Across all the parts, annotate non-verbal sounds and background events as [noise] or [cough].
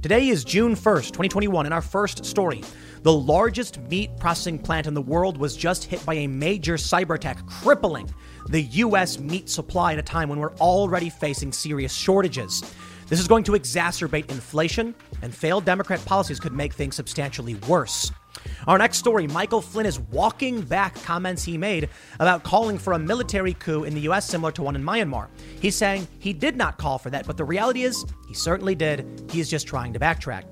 Today is June 1st, 2021, and our first story. The largest meat processing plant in the world was just hit by a major cyber attack, crippling the U.S. meat supply at a time when we're already facing serious shortages. This is going to exacerbate inflation, and failed Democrat policies could make things substantially worse. Our next story Michael Flynn is walking back comments he made about calling for a military coup in the U.S., similar to one in Myanmar. He's saying he did not call for that, but the reality is he certainly did. He is just trying to backtrack.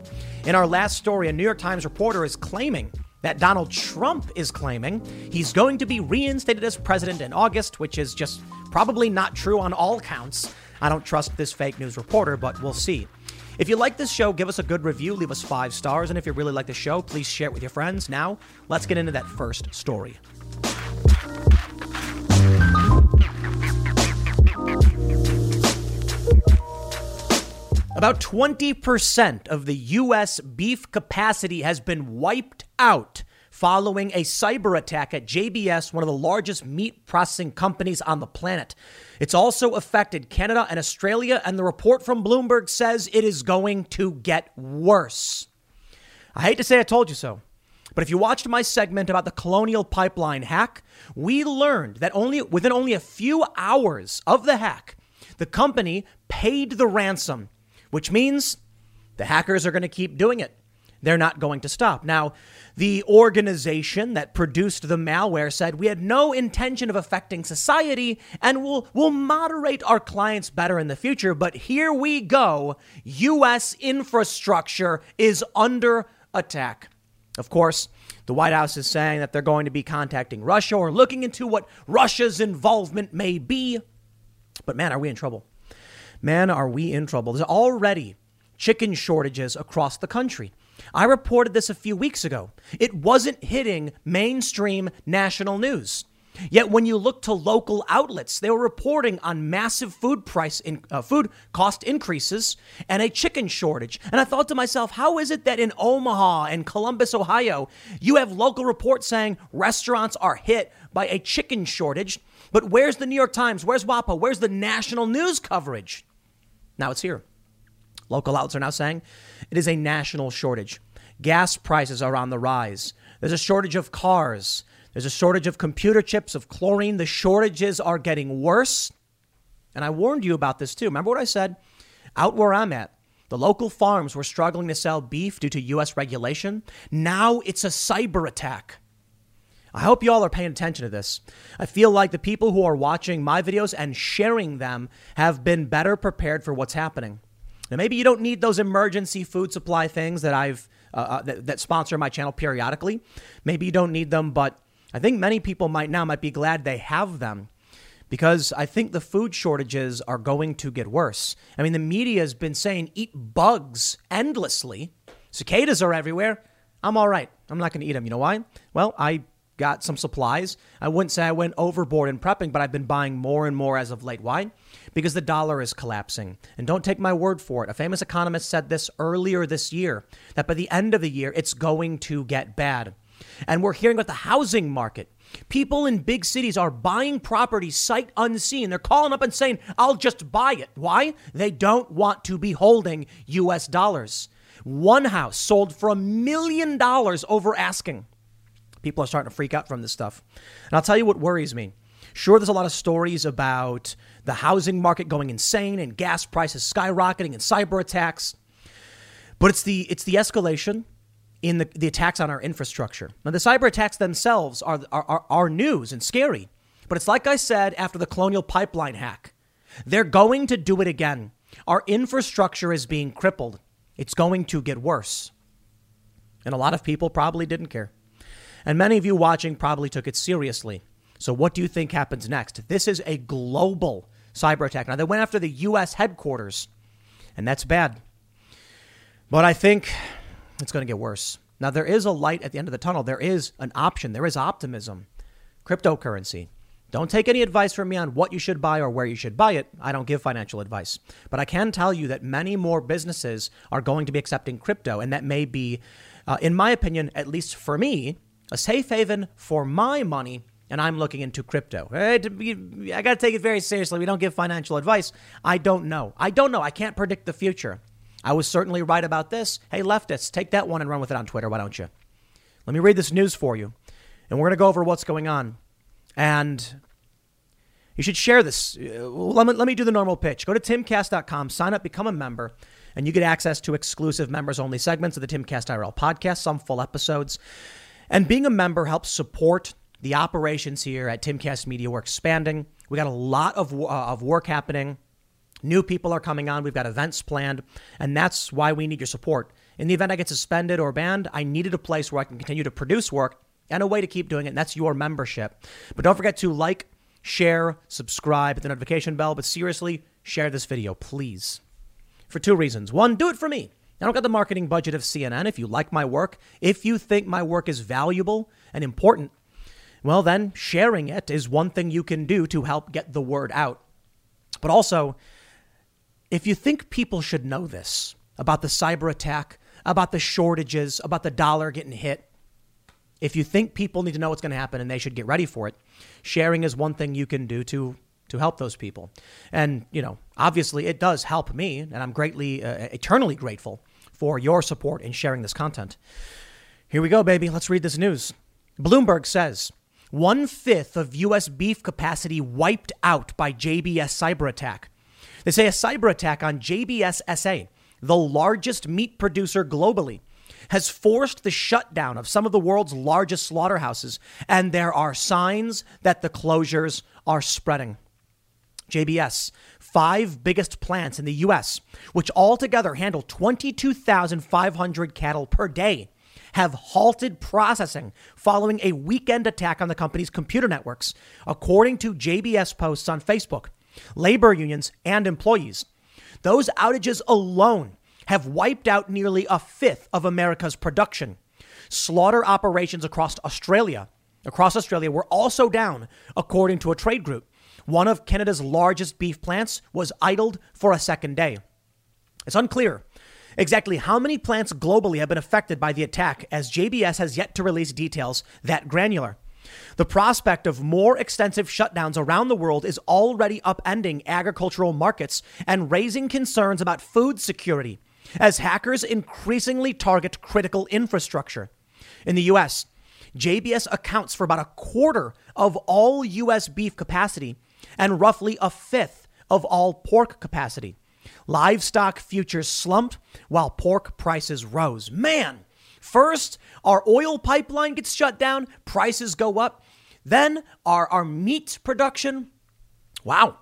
In our last story, a New York Times reporter is claiming that Donald Trump is claiming he's going to be reinstated as president in August, which is just probably not true on all counts. I don't trust this fake news reporter, but we'll see. If you like this show, give us a good review, leave us five stars, and if you really like the show, please share it with your friends. Now, let's get into that first story. About 20% of the U.S. beef capacity has been wiped out following a cyber attack at JBS, one of the largest meat processing companies on the planet. It's also affected Canada and Australia, and the report from Bloomberg says it is going to get worse. I hate to say I told you so, but if you watched my segment about the Colonial Pipeline hack, we learned that only within only a few hours of the hack, the company paid the ransom, which means the hackers are going to keep doing it. They're not going to stop. Now, the organization that produced the malware said we had no intention of affecting society and we'll, we'll moderate our clients better in the future. But here we go. U.S. infrastructure is under attack. Of course, the White House is saying that they're going to be contacting Russia or looking into what Russia's involvement may be. But man, are we in trouble? Man, are we in trouble? There's already chicken shortages across the country. I reported this a few weeks ago. It wasn't hitting mainstream national news. Yet when you look to local outlets, they were reporting on massive food price in, uh, food cost increases and a chicken shortage. And I thought to myself, how is it that in Omaha and Columbus, Ohio, you have local reports saying restaurants are hit by a chicken shortage, but where's the New York Times? Where's WAPO? Where's the national news coverage? Now it's here. Local outlets are now saying it is a national shortage. Gas prices are on the rise. There's a shortage of cars. There's a shortage of computer chips, of chlorine. The shortages are getting worse. And I warned you about this too. Remember what I said? Out where I'm at, the local farms were struggling to sell beef due to U.S. regulation. Now it's a cyber attack. I hope you all are paying attention to this. I feel like the people who are watching my videos and sharing them have been better prepared for what's happening. Now, maybe you don't need those emergency food supply things that I've uh, uh, that, that sponsor my channel periodically. Maybe you don't need them, but I think many people might now might be glad they have them because I think the food shortages are going to get worse. I mean, the media has been saying eat bugs endlessly. Cicadas are everywhere. I'm all right. I'm not going to eat them. You know why? Well, I got some supplies. I wouldn't say I went overboard in prepping, but I've been buying more and more as of late. Why? Because the dollar is collapsing. And don't take my word for it. A famous economist said this earlier this year that by the end of the year, it's going to get bad. And we're hearing about the housing market. People in big cities are buying property sight unseen. They're calling up and saying, I'll just buy it. Why? They don't want to be holding US dollars. One house sold for a million dollars over asking. People are starting to freak out from this stuff. And I'll tell you what worries me. Sure, there's a lot of stories about the housing market going insane and gas prices skyrocketing and cyber attacks. But it's the it's the escalation in the, the attacks on our infrastructure. Now the cyber attacks themselves are, are, are, are news and scary. But it's like I said after the colonial pipeline hack. They're going to do it again. Our infrastructure is being crippled. It's going to get worse. And a lot of people probably didn't care. And many of you watching probably took it seriously. So, what do you think happens next? This is a global cyber attack. Now, they went after the U.S. headquarters, and that's bad. But I think it's going to get worse. Now, there is a light at the end of the tunnel. There is an option, there is optimism. Cryptocurrency. Don't take any advice from me on what you should buy or where you should buy it. I don't give financial advice. But I can tell you that many more businesses are going to be accepting crypto, and that may be, uh, in my opinion, at least for me, a safe haven for my money, and I'm looking into crypto. I got to take it very seriously. We don't give financial advice. I don't know. I don't know. I can't predict the future. I was certainly right about this. Hey, leftists, take that one and run with it on Twitter, why don't you? Let me read this news for you, and we're going to go over what's going on. And you should share this. Uh, let me, let me do the normal pitch. Go to timcast.com, sign up, become a member, and you get access to exclusive members only segments of the Timcast IRL podcast, some full episodes. And being a member helps support the operations here at Timcast Media. We're expanding. We got a lot of, uh, of work happening. New people are coming on. We've got events planned, and that's why we need your support. In the event I get suspended or banned, I needed a place where I can continue to produce work and a way to keep doing it, and that's your membership. But don't forget to like, share, subscribe, hit the notification bell. But seriously, share this video, please. For two reasons. One, do it for me. I don't got the marketing budget of CNN. If you like my work, if you think my work is valuable and important, well, then sharing it is one thing you can do to help get the word out. But also, if you think people should know this about the cyber attack, about the shortages, about the dollar getting hit, if you think people need to know what's going to happen and they should get ready for it, sharing is one thing you can do to to help those people. And, you know, obviously it does help me, and I'm greatly uh, eternally grateful for your support in sharing this content. Here we go, baby. Let's read this news. Bloomberg says one fifth of U.S. beef capacity wiped out by JBS cyber attack. They say a cyber attack on JBS SA, the largest meat producer globally, has forced the shutdown of some of the world's largest slaughterhouses, and there are signs that the closures are spreading. JBS, five biggest plants in the U.S., which altogether handle 22,500 cattle per day, have halted processing following a weekend attack on the company's computer networks, according to JBS posts on Facebook, labor unions, and employees. Those outages alone have wiped out nearly a fifth of America's production. Slaughter operations across Australia, across Australia were also down, according to a trade group. One of Canada's largest beef plants was idled for a second day. It's unclear exactly how many plants globally have been affected by the attack, as JBS has yet to release details that granular. The prospect of more extensive shutdowns around the world is already upending agricultural markets and raising concerns about food security as hackers increasingly target critical infrastructure. In the US, JBS accounts for about a quarter of all US beef capacity and roughly a fifth of all pork capacity. Livestock futures slumped while pork prices rose. Man, first our oil pipeline gets shut down, prices go up. Then our, our meat production, wow,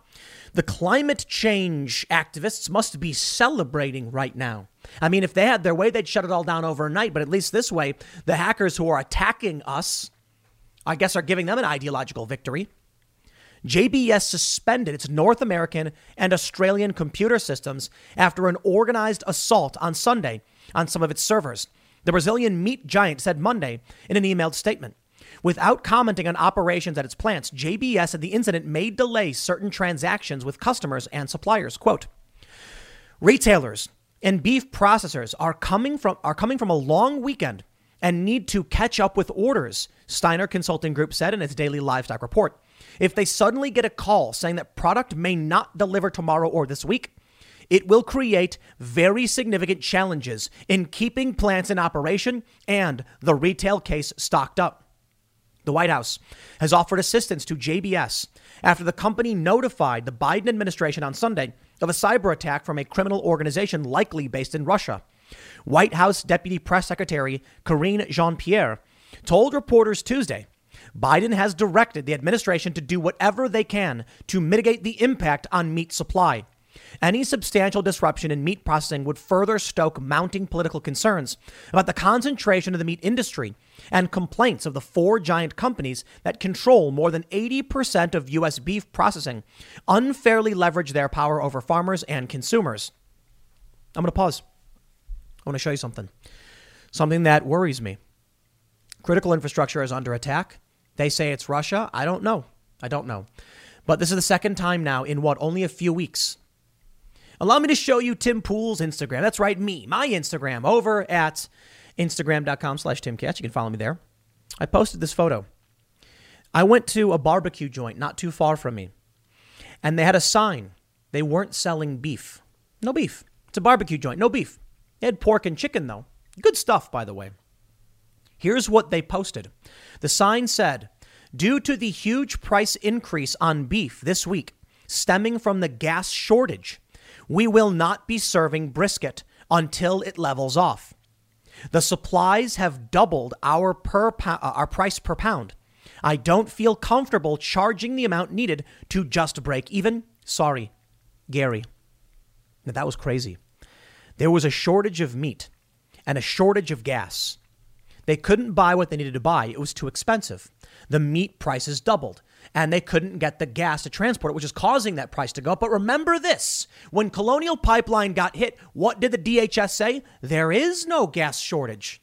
the climate change activists must be celebrating right now. I mean, if they had their way, they'd shut it all down overnight. But at least this way, the hackers who are attacking us, I guess, are giving them an ideological victory. JBS suspended its North American and Australian computer systems after an organized assault on Sunday on some of its servers. The Brazilian meat giant said Monday in an emailed statement. Without commenting on operations at its plants, JBS said the incident may delay certain transactions with customers and suppliers. Quote, Retailers and beef processors are coming from are coming from a long weekend and need to catch up with orders, Steiner Consulting Group said in its daily livestock report. If they suddenly get a call saying that product may not deliver tomorrow or this week, it will create very significant challenges in keeping plants in operation and the retail case stocked up. The White House has offered assistance to JBS after the company notified the Biden administration on Sunday of a cyber attack from a criminal organization likely based in Russia. White House Deputy Press Secretary Karine Jean Pierre told reporters Tuesday Biden has directed the administration to do whatever they can to mitigate the impact on meat supply. Any substantial disruption in meat processing would further stoke mounting political concerns about the concentration of the meat industry and complaints of the four giant companies that control more than 80% of U.S. beef processing unfairly leverage their power over farmers and consumers. I'm going to pause. I want to show you something. Something that worries me. Critical infrastructure is under attack. They say it's Russia. I don't know. I don't know. But this is the second time now in what, only a few weeks Allow me to show you Tim Pool's Instagram. That's right, me, my Instagram, over at instagram.com slash timcast. You can follow me there. I posted this photo. I went to a barbecue joint not too far from me, and they had a sign. They weren't selling beef. No beef. It's a barbecue joint, no beef. They had pork and chicken, though. Good stuff, by the way. Here's what they posted the sign said, Due to the huge price increase on beef this week, stemming from the gas shortage, we will not be serving brisket until it levels off. The supplies have doubled our per uh, our price per pound. I don't feel comfortable charging the amount needed to just break even. Sorry, Gary. Now, that was crazy. There was a shortage of meat and a shortage of gas. They couldn't buy what they needed to buy. It was too expensive. The meat prices doubled and they couldn't get the gas to transport it, which is causing that price to go up. But remember this when Colonial Pipeline got hit, what did the DHS say? There is no gas shortage.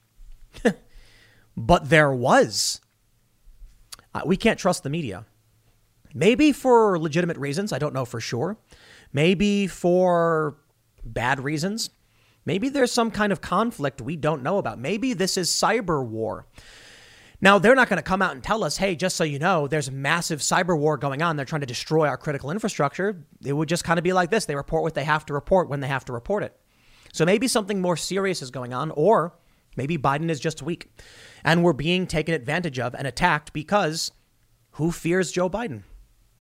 [laughs] but there was. Uh, we can't trust the media. Maybe for legitimate reasons, I don't know for sure. Maybe for bad reasons. Maybe there's some kind of conflict we don't know about. Maybe this is cyber war. Now, they're not going to come out and tell us, hey, just so you know, there's massive cyber war going on. They're trying to destroy our critical infrastructure. It would just kind of be like this they report what they have to report when they have to report it. So maybe something more serious is going on, or maybe Biden is just weak and we're being taken advantage of and attacked because who fears Joe Biden?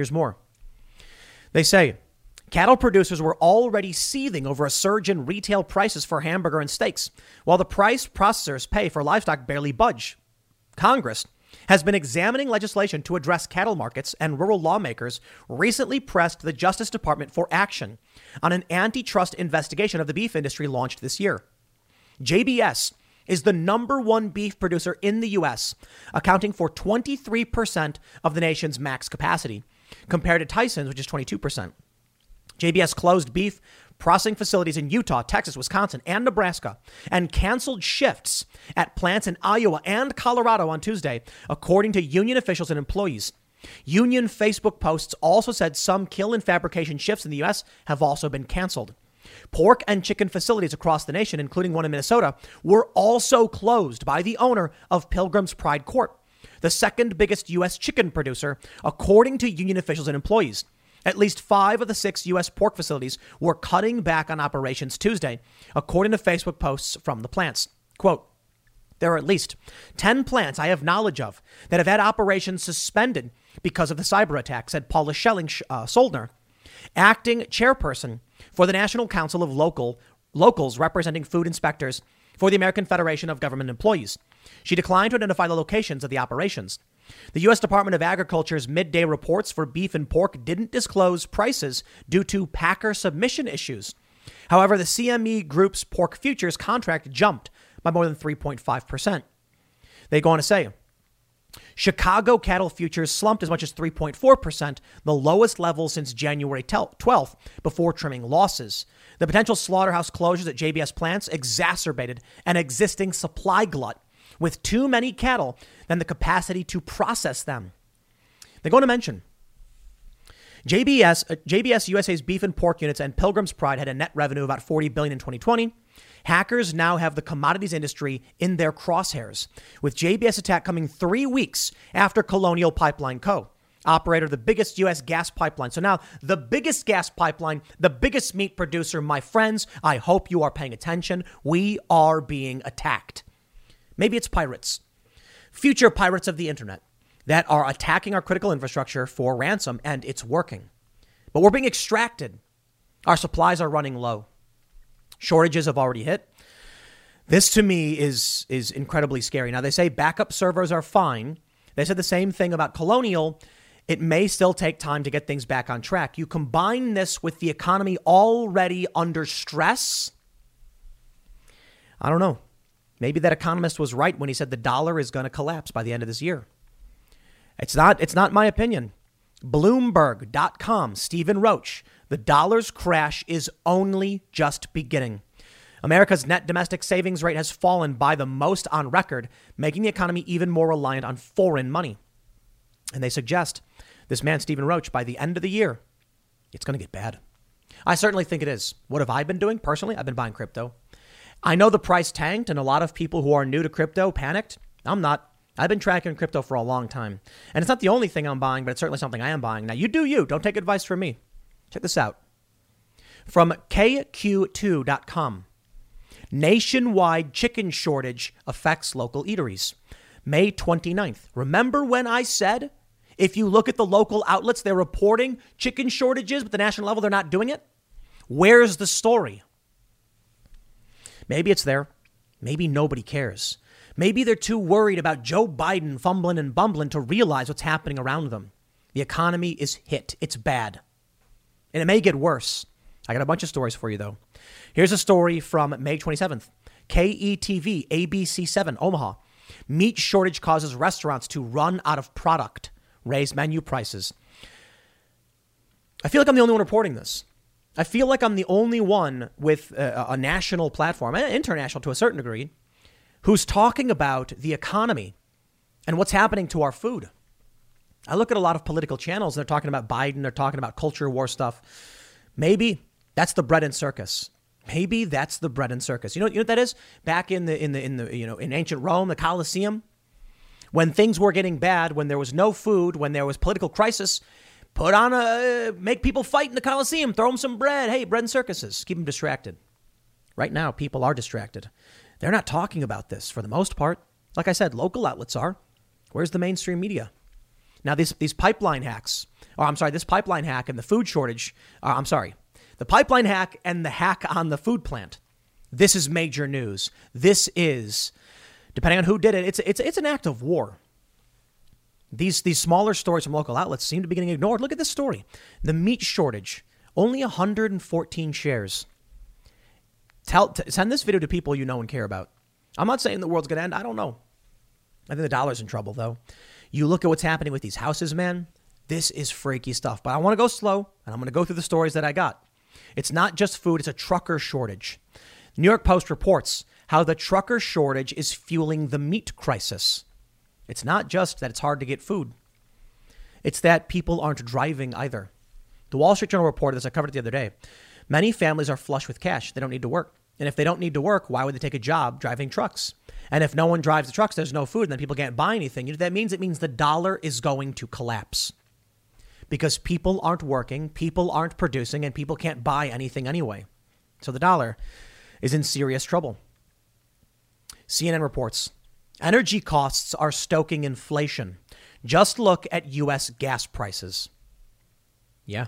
Here's more. They say cattle producers were already seething over a surge in retail prices for hamburger and steaks, while the price processors pay for livestock barely budge. Congress has been examining legislation to address cattle markets, and rural lawmakers recently pressed the Justice Department for action on an antitrust investigation of the beef industry launched this year. JBS is the number one beef producer in the U.S., accounting for 23% of the nation's max capacity compared to Tyson's, which is 22%. JBS closed beef processing facilities in Utah, Texas, Wisconsin, and Nebraska, and canceled shifts at plants in Iowa and Colorado on Tuesday, according to union officials and employees. Union Facebook posts also said some kill and fabrication shifts in the U.S. have also been canceled. Pork and chicken facilities across the nation, including one in Minnesota, were also closed by the owner of Pilgrim's Pride Corp the second biggest U.S. chicken producer, according to union officials and employees. At least five of the six U.S. pork facilities were cutting back on operations Tuesday, according to Facebook posts from the plants. Quote, there are at least 10 plants I have knowledge of that have had operations suspended because of the cyber attack, said Paula Schelling uh, Soldner, acting chairperson for the National Council of Local Locals representing food inspectors for the American Federation of Government Employees. She declined to identify the locations of the operations. The U.S. Department of Agriculture's midday reports for beef and pork didn't disclose prices due to packer submission issues. However, the CME Group's pork futures contract jumped by more than 3.5%. They go on to say Chicago cattle futures slumped as much as 3.4%, the lowest level since January 12th, before trimming losses. The potential slaughterhouse closures at JBS plants exacerbated an existing supply glut with too many cattle than the capacity to process them. They're going to mention JBS, uh, JBS USA's beef and pork units and Pilgrim's Pride had a net revenue of about 40 billion in 2020. Hackers now have the commodities industry in their crosshairs, with JBS attack coming three weeks after Colonial Pipeline Co. Operator, the biggest U.S. gas pipeline. So now, the biggest gas pipeline, the biggest meat producer, my friends, I hope you are paying attention. We are being attacked. Maybe it's pirates, future pirates of the internet that are attacking our critical infrastructure for ransom, and it's working. But we're being extracted. Our supplies are running low. Shortages have already hit. This to me is is incredibly scary. Now they say backup servers are fine. They said the same thing about Colonial. It may still take time to get things back on track. You combine this with the economy already under stress. I don't know. Maybe that economist was right when he said the dollar is going to collapse by the end of this year. It's not it's not my opinion. Bloomberg.com, Stephen Roach. The dollar's crash is only just beginning. America's net domestic savings rate has fallen by the most on record, making the economy even more reliant on foreign money. And they suggest this man, Stephen Roach, by the end of the year, it's going to get bad. I certainly think it is. What have I been doing personally? I've been buying crypto. I know the price tanked, and a lot of people who are new to crypto panicked. I'm not. I've been tracking crypto for a long time. And it's not the only thing I'm buying, but it's certainly something I am buying. Now, you do you. Don't take advice from me. Check this out. From KQ2.com Nationwide chicken shortage affects local eateries. May 29th. Remember when I said if you look at the local outlets, they're reporting chicken shortages, but the national level, they're not doing it? Where's the story? Maybe it's there. Maybe nobody cares. Maybe they're too worried about Joe Biden fumbling and bumbling to realize what's happening around them. The economy is hit. It's bad. And it may get worse. I got a bunch of stories for you, though. Here's a story from May 27th KETV, ABC7, Omaha. Meat shortage causes restaurants to run out of product, raise menu prices. I feel like I'm the only one reporting this. I feel like I'm the only one with a, a national platform, international to a certain degree, who's talking about the economy and what's happening to our food. I look at a lot of political channels, and they're talking about Biden, they're talking about culture war stuff. Maybe that's the bread and circus. Maybe that's the bread and circus. You know, you know what that is? Back in the in the in the you know in ancient Rome, the Colosseum, when things were getting bad, when there was no food, when there was political crisis, put on a uh, make people fight in the Colosseum, throw them some bread. Hey, bread and circuses, keep them distracted. Right now, people are distracted. They're not talking about this for the most part. Like I said, local outlets are. Where's the mainstream media? Now, these these pipeline hacks, or I'm sorry, this pipeline hack and the food shortage. Uh, I'm sorry, the pipeline hack and the hack on the food plant. This is major news. This is, depending on who did it, it's, it's, it's an act of war. These, these smaller stories from local outlets seem to be getting ignored. Look at this story the meat shortage, only 114 shares. Tell, t- send this video to people you know and care about. I'm not saying the world's going to end. I don't know. I think the dollar's in trouble, though. You look at what's happening with these houses, man. This is freaky stuff. But I want to go slow, and I'm going to go through the stories that I got. It's not just food, it's a trucker shortage. The New York Post reports how the trucker shortage is fueling the meat crisis. It's not just that it's hard to get food, it's that people aren't driving either. The Wall Street Journal reported this, I covered it the other day. Many families are flush with cash, they don't need to work. And if they don't need to work, why would they take a job driving trucks? And if no one drives the trucks, there's no food, and then people can't buy anything. You know, that means it means the dollar is going to collapse because people aren't working, people aren't producing, and people can't buy anything anyway. So the dollar is in serious trouble. CNN reports energy costs are stoking inflation. Just look at U.S. gas prices. Yeah.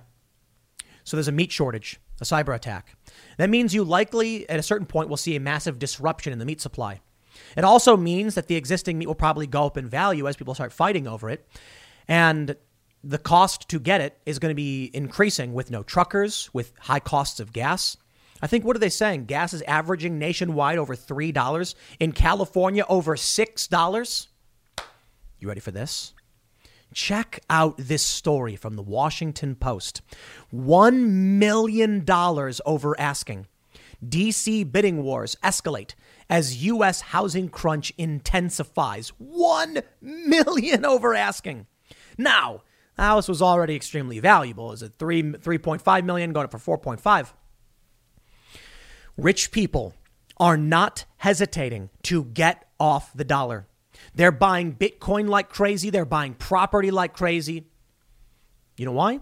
So there's a meat shortage, a cyber attack. That means you likely, at a certain point, will see a massive disruption in the meat supply. It also means that the existing meat will probably go up in value as people start fighting over it. And the cost to get it is going to be increasing with no truckers, with high costs of gas. I think, what are they saying? Gas is averaging nationwide over $3. In California, over $6. You ready for this? Check out this story from the Washington Post $1 million over asking. DC bidding wars escalate as U.S. housing crunch intensifies. 1 million over asking. Now, the house was already extremely valuable. Is it three 3.5 million going up for 4.5? Rich people are not hesitating to get off the dollar. They're buying Bitcoin like crazy. They're buying property like crazy. You know why?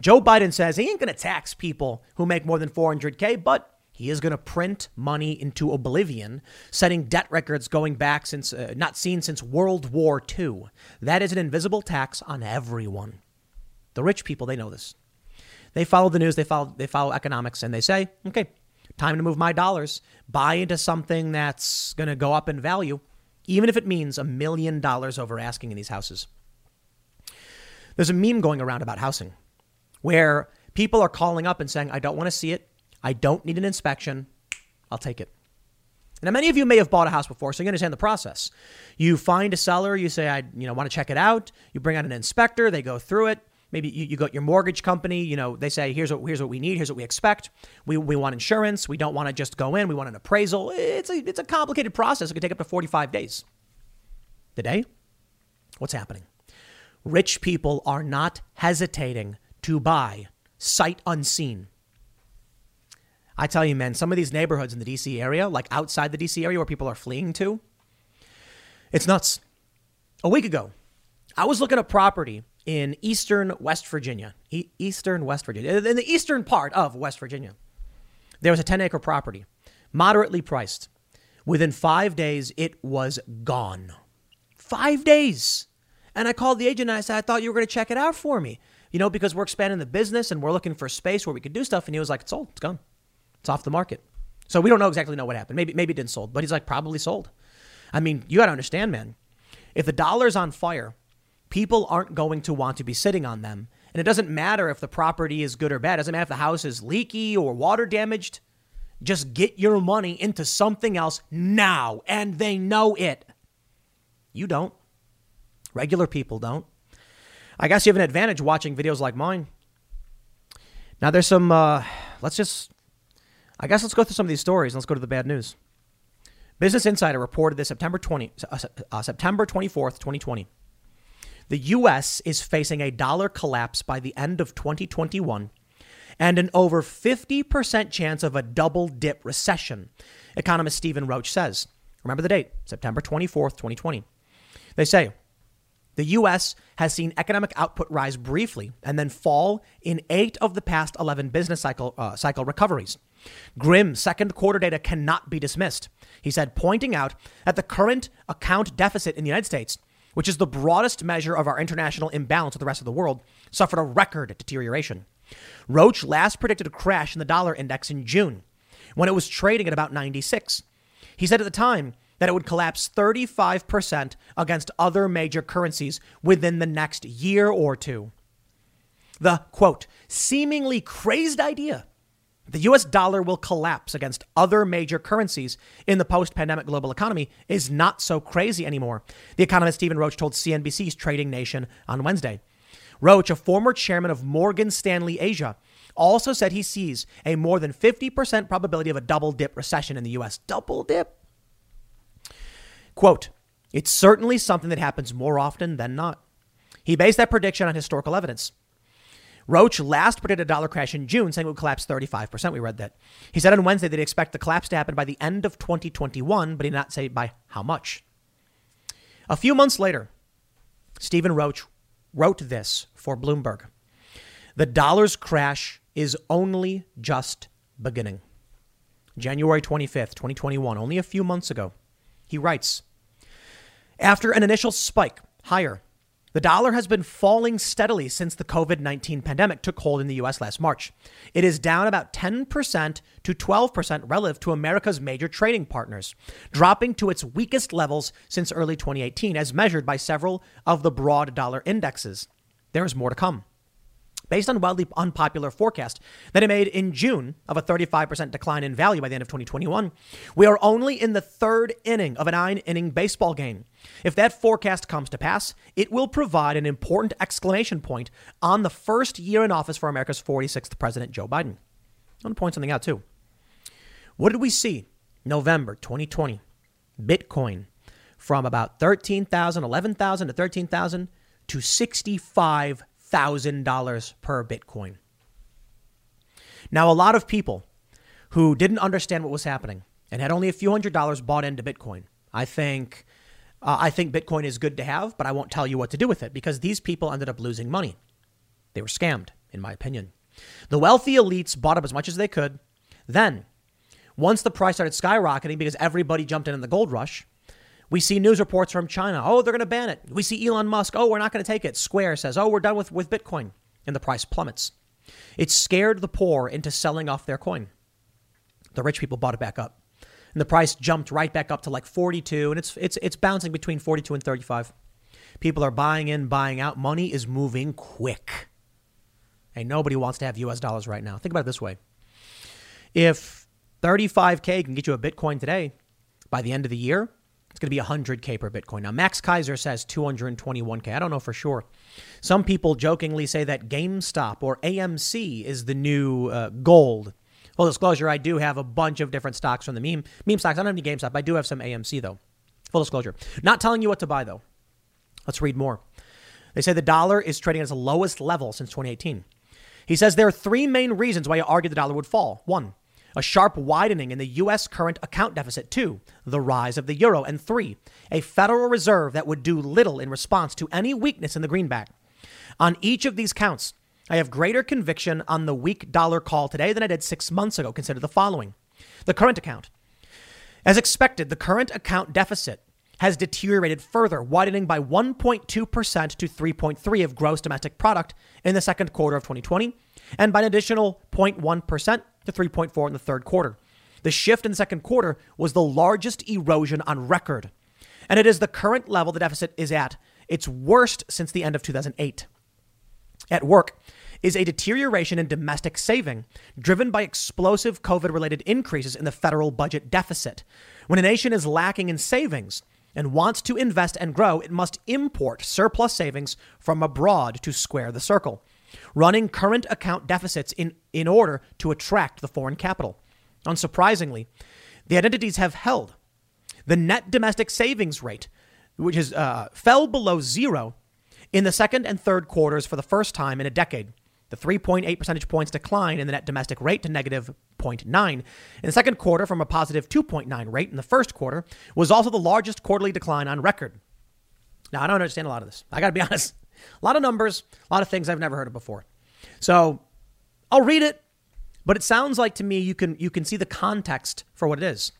Joe Biden says he ain't going to tax people who make more than 400K, but he is going to print money into oblivion, setting debt records going back since uh, not seen since World War II. That is an invisible tax on everyone. The rich people, they know this. They follow the news, they follow they follow economics, and they say, okay, time to move my dollars, buy into something that's going to go up in value, even if it means a million dollars over asking in these houses. There's a meme going around about housing where people are calling up and saying, I don't want to see it. I don't need an inspection. I'll take it. Now, many of you may have bought a house before, so you understand the process. You find a seller, you say, I you know, want to check it out. You bring out an inspector, they go through it. Maybe you, you got your mortgage company, you know, they say, here's what, here's what we need, here's what we expect. We, we want insurance. We don't want to just go in, we want an appraisal. It's a, it's a complicated process. It could take up to 45 days. Today, what's happening? Rich people are not hesitating to buy sight unseen. I tell you, man, some of these neighborhoods in the DC area, like outside the DC area where people are fleeing to, it's nuts. A week ago, I was looking at property in eastern West Virginia, e- eastern West Virginia, in the eastern part of West Virginia. There was a 10 acre property, moderately priced. Within five days, it was gone. Five days. And I called the agent and I said, I thought you were going to check it out for me, you know, because we're expanding the business and we're looking for space where we could do stuff. And he was like, it's sold, it's gone. It's off the market. So we don't know exactly know what happened. Maybe maybe it didn't sold, but he's like probably sold. I mean, you got to understand, man. If the dollar's on fire, people aren't going to want to be sitting on them. And it doesn't matter if the property is good or bad. It doesn't matter if the house is leaky or water damaged. Just get your money into something else now, and they know it. You don't. Regular people don't. I guess you have an advantage watching videos like mine. Now, there's some, uh, let's just I guess let's go through some of these stories. Let's go to the bad news. Business Insider reported this September 20, uh, uh, September 24th, 2020. The U.S. is facing a dollar collapse by the end of 2021 and an over 50% chance of a double dip recession, economist Stephen Roach says. Remember the date, September 24th, 2020. They say the U.S. has seen economic output rise briefly and then fall in eight of the past 11 business cycle, uh, cycle recoveries. Grim second quarter data cannot be dismissed, he said, pointing out that the current account deficit in the United States, which is the broadest measure of our international imbalance with the rest of the world, suffered a record deterioration. Roach last predicted a crash in the dollar index in June, when it was trading at about 96. He said at the time that it would collapse 35% against other major currencies within the next year or two. The quote, seemingly crazed idea the US dollar will collapse against other major currencies in the post pandemic global economy is not so crazy anymore, the economist Stephen Roach told CNBC's Trading Nation on Wednesday. Roach, a former chairman of Morgan Stanley Asia, also said he sees a more than 50% probability of a double dip recession in the US. Double dip? Quote, it's certainly something that happens more often than not. He based that prediction on historical evidence. Roach last predicted a dollar crash in June, saying it would collapse 35%. We read that. He said on Wednesday that he expect the collapse to happen by the end of 2021, but he did not say by how much. A few months later, Stephen Roach wrote this for Bloomberg The dollar's crash is only just beginning. January 25th, 2021, only a few months ago, he writes After an initial spike higher the dollar has been falling steadily since the COVID 19 pandemic took hold in the US last March. It is down about 10% to 12% relative to America's major trading partners, dropping to its weakest levels since early 2018, as measured by several of the broad dollar indexes. There is more to come based on wildly unpopular forecast that it made in June of a 35% decline in value by the end of 2021. We are only in the third inning of a nine inning baseball game. If that forecast comes to pass, it will provide an important exclamation point on the first year in office for America's 46th president, Joe Biden. I want to point something out too. What did we see November 2020? Bitcoin from about 13,000, 11,000 to 13,000 to 65 $1,000 per Bitcoin. Now, a lot of people who didn't understand what was happening and had only a few hundred dollars bought into Bitcoin. I think, uh, I think Bitcoin is good to have, but I won't tell you what to do with it because these people ended up losing money. They were scammed, in my opinion. The wealthy elites bought up as much as they could. Then, once the price started skyrocketing because everybody jumped in in the gold rush, we see news reports from China. Oh, they're going to ban it. We see Elon Musk. Oh, we're not going to take it. Square says, oh, we're done with, with Bitcoin. And the price plummets. It scared the poor into selling off their coin. The rich people bought it back up. And the price jumped right back up to like 42 and it's it's it's bouncing between 42 and 35. People are buying in, buying out. Money is moving quick. And nobody wants to have US dollars right now. Think about it this way. If 35k can get you a Bitcoin today, by the end of the year, it's going to be 100k per Bitcoin. Now Max Keiser says 221k. I don't know for sure. Some people jokingly say that GameStop or AMC is the new uh, gold. Full disclosure, I do have a bunch of different stocks from the meme meme stocks. I don't have any GameStop. I do have some AMC though. Full disclosure. Not telling you what to buy though. Let's read more. They say the dollar is trading at its lowest level since 2018. He says there are three main reasons why you argue the dollar would fall. One, a sharp widening in the U.S. current account deficit. Two, the rise of the euro. And three, a Federal Reserve that would do little in response to any weakness in the greenback. On each of these counts, I have greater conviction on the weak dollar call today than I did six months ago. Consider the following the current account. As expected, the current account deficit has deteriorated further, widening by 1.2% to 3.3 of gross domestic product in the second quarter of 2020 and by an additional 0.1% to 3.4 in the third quarter. The shift in the second quarter was the largest erosion on record. And it is the current level the deficit is at, its worst since the end of 2008. At work is a deterioration in domestic saving, driven by explosive COVID related increases in the federal budget deficit. When a nation is lacking in savings, and wants to invest and grow, it must import surplus savings from abroad to square the circle, running current account deficits in, in order to attract the foreign capital. Unsurprisingly, the identities have held. The net domestic savings rate, which is uh, fell below zero in the second and third quarters for the first time in a decade. The 3.8 percentage points decline in the net domestic rate to negative 0.9 in the second quarter from a positive 2.9 rate in the first quarter was also the largest quarterly decline on record. Now, I don't understand a lot of this. I got to be [laughs] honest. A lot of numbers, a lot of things I've never heard of before. So I'll read it, but it sounds like to me you can you can see the context for what it is.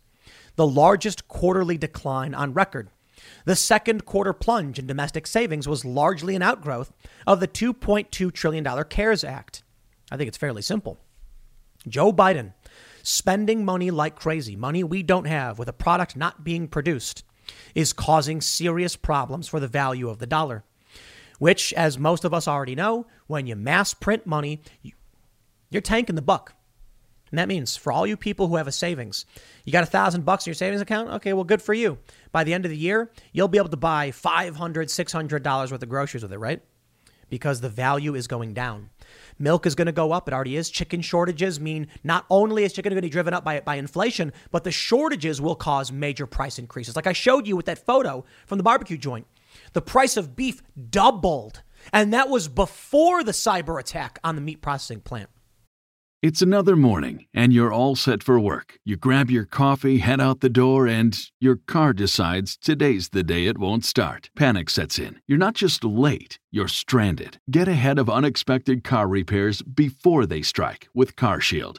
The largest quarterly decline on record. The second quarter plunge in domestic savings was largely an outgrowth of the $2.2 trillion CARES Act. I think it's fairly simple. Joe Biden spending money like crazy, money we don't have with a product not being produced, is causing serious problems for the value of the dollar. Which, as most of us already know, when you mass print money, you're tanking the buck. And that means for all you people who have a savings, you got a thousand bucks in your savings account. Okay, well, good for you. By the end of the year, you'll be able to buy $500, $600 worth of groceries with it, right? Because the value is going down. Milk is going to go up. It already is. Chicken shortages mean not only is chicken going to be driven up by, by inflation, but the shortages will cause major price increases. Like I showed you with that photo from the barbecue joint, the price of beef doubled. And that was before the cyber attack on the meat processing plant. It's another morning, and you're all set for work. You grab your coffee, head out the door, and your car decides today's the day it won't start. Panic sets in. You're not just late, you're stranded. Get ahead of unexpected car repairs before they strike with CarShield,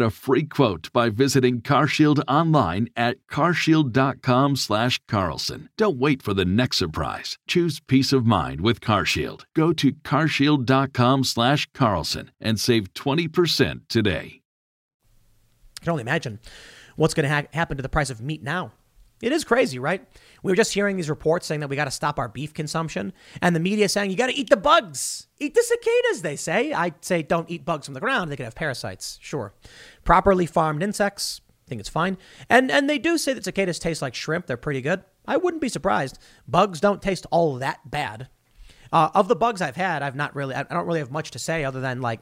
a free quote by visiting CarShield online at carshield.com/carlson. Don't wait for the next surprise. Choose peace of mind with CarShield. Go to carshield.com/carlson and save 20% today. I can only imagine what's going to ha- happen to the price of meat now. It is crazy, right? We were just hearing these reports saying that we got to stop our beef consumption, and the media saying you got to eat the bugs, eat the cicadas. They say. I say don't eat bugs from the ground; they could have parasites. Sure, properly farmed insects, I think it's fine. And and they do say that cicadas taste like shrimp. They're pretty good. I wouldn't be surprised. Bugs don't taste all that bad. Uh, of the bugs I've had, I've not really. I don't really have much to say other than like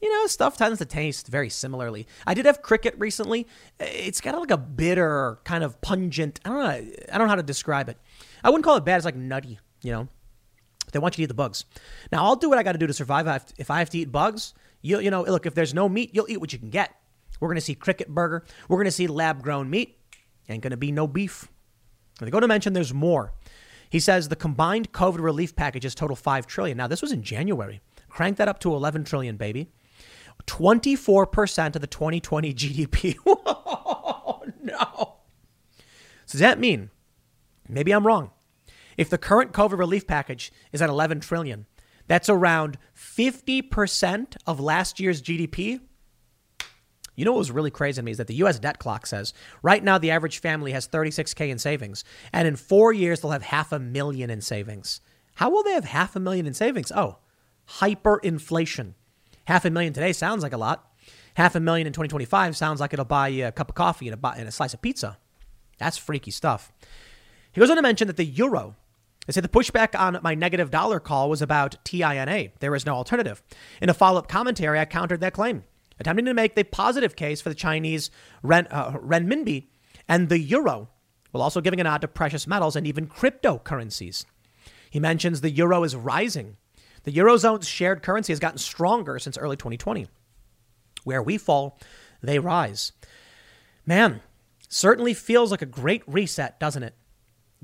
you know, stuff tends to taste very similarly. I did have cricket recently. It's got like a bitter, kind of pungent. I don't know. I don't know how to describe it. I wouldn't call it bad. It's like nutty. You know, they want you to eat the bugs. Now I'll do what I got to do to survive. If I have to eat bugs, You, you know, look, if there's no meat, you'll eat what you can get. We're to see cricket burger. We're to see lab grown meat. Ain't to be no beef. And they go to mention there's more. He says the combined COVID relief packages total 5 trillion. Now, this was in January. Crank that up to 11 trillion, baby. 24% of the 2020 GDP. [laughs] oh, no. So does that mean, maybe I'm wrong, if the current COVID relief package is at 11 trillion, that's around 50% of last year's GDP. You know what was really crazy to me is that the US debt clock says right now the average family has 36K in savings, and in four years they'll have half a million in savings. How will they have half a million in savings? Oh, hyperinflation. Half a million today sounds like a lot. Half a million in 2025 sounds like it'll buy you a cup of coffee and a, and a slice of pizza. That's freaky stuff. He goes on to mention that the euro they say the pushback on my negative dollar call was about TINA. There is no alternative. In a follow up commentary, I countered that claim, attempting to make the positive case for the Chinese ren, uh, renminbi and the euro, while also giving a nod to precious metals and even cryptocurrencies. He mentions the euro is rising. The Eurozone's shared currency has gotten stronger since early 2020. Where we fall, they rise. Man, certainly feels like a great reset, doesn't it?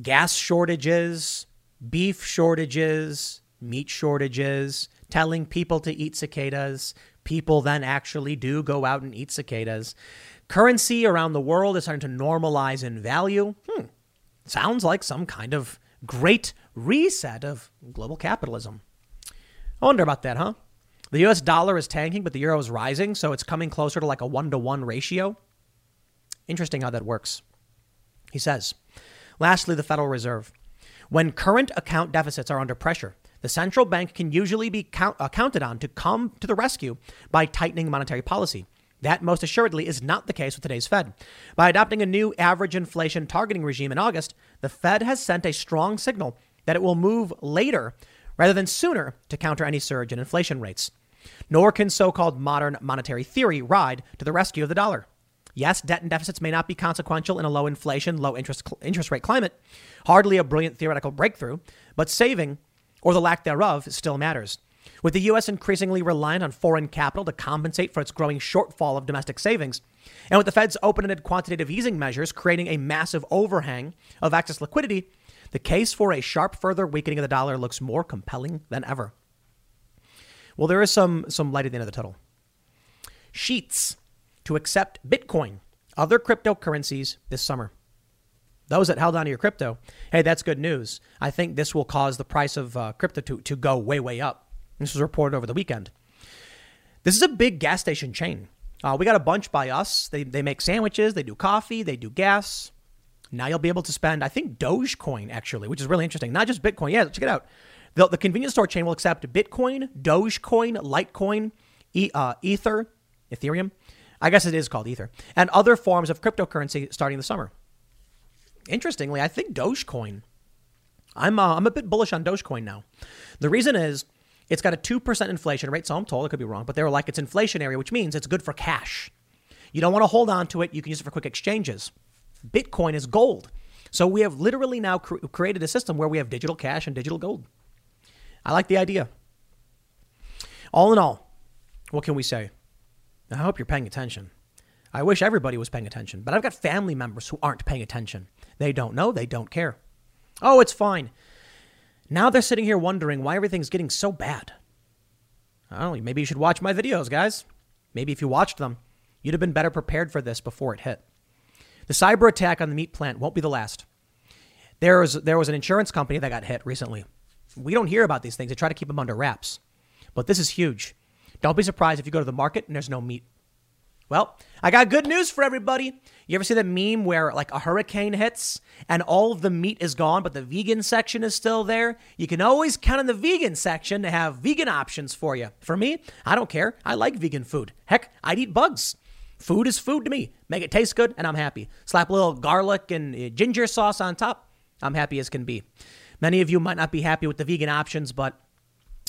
gas shortages, beef shortages, meat shortages, telling people to eat cicadas. People then actually do go out and eat cicadas. Currency around the world is starting to normalize in value. Hmm. Sounds like some kind of great reset of global capitalism. I wonder about that, huh? The US dollar is tanking, but the euro is rising, so it's coming closer to like a one to one ratio. Interesting how that works. He says, Lastly, the Federal Reserve. When current account deficits are under pressure, the central bank can usually be count, uh, counted on to come to the rescue by tightening monetary policy. That most assuredly is not the case with today's Fed. By adopting a new average inflation targeting regime in August, the Fed has sent a strong signal that it will move later rather than sooner to counter any surge in inflation rates. Nor can so called modern monetary theory ride to the rescue of the dollar. Yes, debt and deficits may not be consequential in a low inflation, low interest, interest rate climate, hardly a brilliant theoretical breakthrough, but saving, or the lack thereof, still matters. With the U.S. increasingly reliant on foreign capital to compensate for its growing shortfall of domestic savings, and with the Fed's open ended quantitative easing measures creating a massive overhang of excess liquidity, the case for a sharp further weakening of the dollar looks more compelling than ever. Well, there is some, some light at the end of the tunnel. Sheetz to accept Bitcoin, other cryptocurrencies this summer. Those that held on to your crypto, hey, that's good news. I think this will cause the price of uh, crypto to, to go way, way up. This was reported over the weekend. This is a big gas station chain. Uh, we got a bunch by us. They, they make sandwiches, they do coffee, they do gas. Now you'll be able to spend, I think, Dogecoin actually, which is really interesting. Not just Bitcoin. Yeah, check it out. The, the convenience store chain will accept Bitcoin, Dogecoin, Litecoin, e, uh, Ether, Ethereum, I guess it is called Ether, and other forms of cryptocurrency starting the summer. Interestingly, I think Dogecoin, I'm, uh, I'm a bit bullish on Dogecoin now. The reason is it's got a 2% inflation rate, so I'm told, I could be wrong, but they were like it's inflationary, which means it's good for cash. You don't want to hold on to it, you can use it for quick exchanges. Bitcoin is gold. So we have literally now cr- created a system where we have digital cash and digital gold. I like the idea. All in all, what can we say? I hope you're paying attention. I wish everybody was paying attention, but I've got family members who aren't paying attention. They don't know, they don't care. Oh, it's fine. Now they're sitting here wondering why everything's getting so bad. Oh, maybe you should watch my videos, guys. Maybe if you watched them, you'd have been better prepared for this before it hit. The cyber attack on the meat plant won't be the last. There was, there was an insurance company that got hit recently. We don't hear about these things, they try to keep them under wraps. But this is huge. Don't be surprised if you go to the market and there's no meat. Well, I got good news for everybody. You ever see that meme where like a hurricane hits and all of the meat is gone, but the vegan section is still there? You can always count on the vegan section to have vegan options for you. For me, I don't care. I like vegan food. Heck, I'd eat bugs. Food is food to me. Make it taste good, and I'm happy. Slap a little garlic and uh, ginger sauce on top. I'm happy as can be. Many of you might not be happy with the vegan options, but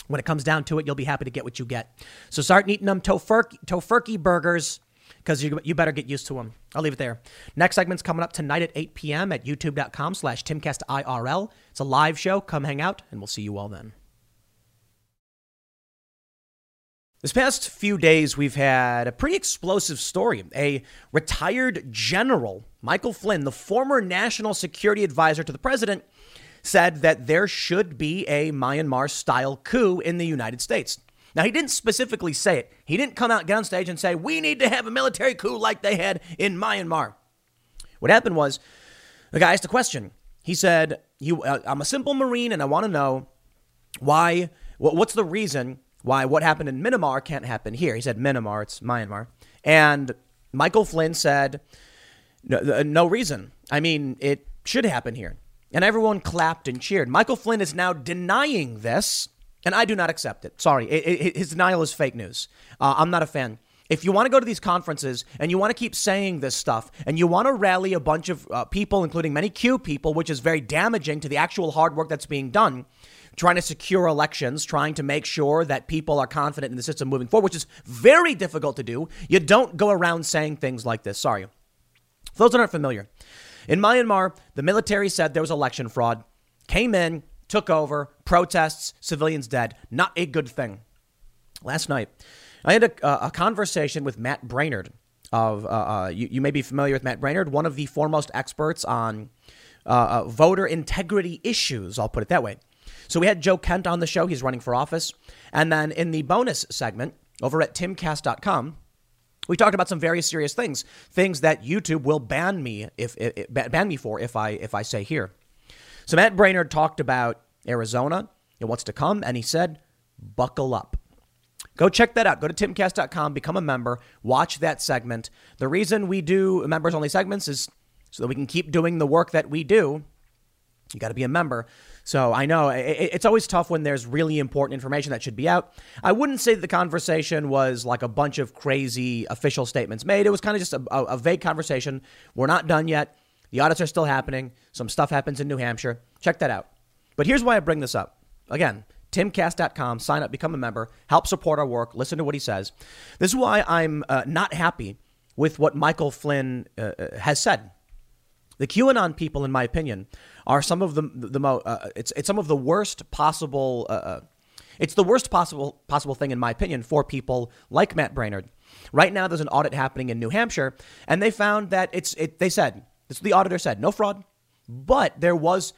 when it comes down to it, you'll be happy to get what you get. So start eating them tofurkey, burgers because you, you better get used to them. I'll leave it there. Next segment's coming up tonight at 8 p.m. at youtube.com slash timcastirl. It's a live show. Come hang out, and we'll see you all then. This past few days, we've had a pretty explosive story. A retired general, Michael Flynn, the former national security advisor to the president, said that there should be a Myanmar style coup in the United States. Now, he didn't specifically say it. He didn't come out, get on stage, and say, We need to have a military coup like they had in Myanmar. What happened was the guy asked a question. He said, uh, I'm a simple Marine and I want to know why, what's the reason why what happened in Myanmar can't happen here. He said Myanmar, it's Myanmar. And Michael Flynn said, no, uh, no reason. I mean, it should happen here. And everyone clapped and cheered. Michael Flynn is now denying this, and I do not accept it. Sorry, it, it, his denial is fake news. Uh, I'm not a fan. If you want to go to these conferences and you want to keep saying this stuff and you want to rally a bunch of uh, people, including many Q people, which is very damaging to the actual hard work that's being done, trying to secure elections, trying to make sure that people are confident in the system moving forward, which is very difficult to do. You don't go around saying things like this. Sorry. For those that aren't familiar, in Myanmar, the military said there was election fraud, came in, took over, protests, civilians dead. Not a good thing. Last night, I had a, a conversation with Matt Braynard. Of uh, uh, you, you, may be familiar with Matt Braynard, one of the foremost experts on uh, uh voter integrity issues. I'll put it that way. So we had Joe Kent on the show. He's running for office. And then in the bonus segment over at timcast.com, we talked about some very serious things, things that YouTube will ban me if, ban me for if I if I say here. So Matt Braynard talked about Arizona and what's to come, and he said, "Buckle up." Go check that out. Go to timcast.com, become a member, watch that segment. The reason we do members only segments is so that we can keep doing the work that we do. You got to be a member. So I know it's always tough when there's really important information that should be out. I wouldn't say the conversation was like a bunch of crazy official statements made. It was kind of just a, a vague conversation. We're not done yet. The audits are still happening. Some stuff happens in New Hampshire. Check that out. But here's why I bring this up. Again, timcast.com, sign up, become a member, help support our work, listen to what he says. This is why I'm uh, not happy with what Michael Flynn uh, uh has said. The QAnon people, in my opinion, are some of the the, most. Uh, it's it's some of the worst possible. Uh, uh, it's the worst possible possible thing, in my opinion, for people like Matt Braynard. Right now, there's an audit happening in New Hampshire, and they found that it's. It, they said this. The auditor said no fraud, but there was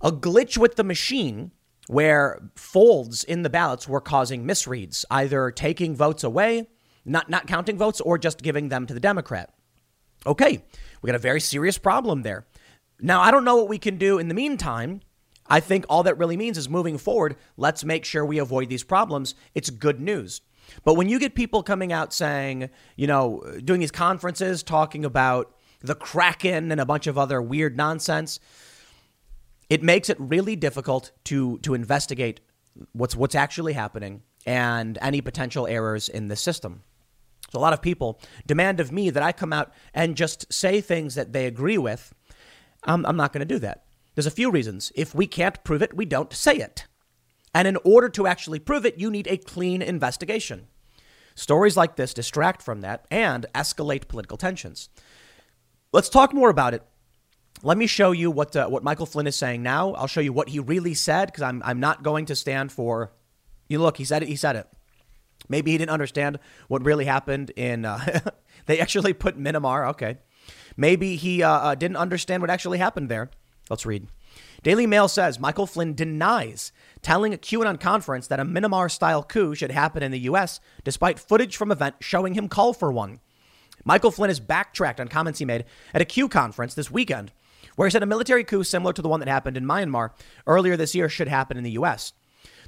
a glitch with the machine where folds in the ballots were causing misreads, either taking votes away, not not counting votes, or just giving them to the Democrat. Okay, we got a very serious problem there. Now, I don't know what we can do in the meantime. I think all that really means is moving forward, let's make sure we avoid these problems. It's good news. But when you get people coming out saying, you know, doing these conferences talking about the Kraken and a bunch of other weird nonsense, it makes it really difficult to to investigate what's what's actually happening and any potential errors in the system. So a lot of people demand of me that I come out and just say things that they agree with I'm, I'm not going to do that. There's a few reasons. If we can't prove it, we don't say it. And in order to actually prove it, you need a clean investigation. Stories like this distract from that and escalate political tensions. Let's talk more about it. Let me show you what uh, what Michael Flynn is saying now. I'll show you what he really said because I'm I'm not going to stand for. You look, he said it. He said it. Maybe he didn't understand what really happened in. Uh, [laughs] they actually put Myanmar. Okay, Maybe he uh, uh, didn't understand what actually happened there. Let's read. Daily Mail says Michael Flynn denies telling a QAnon conference that a Myanmar style coup should happen in the U.S., despite footage from event showing him call for one. Michael Flynn has backtracked on comments he made at a Q conference this weekend, where he said a military coup similar to the one that happened in Myanmar earlier this year should happen in the U.S.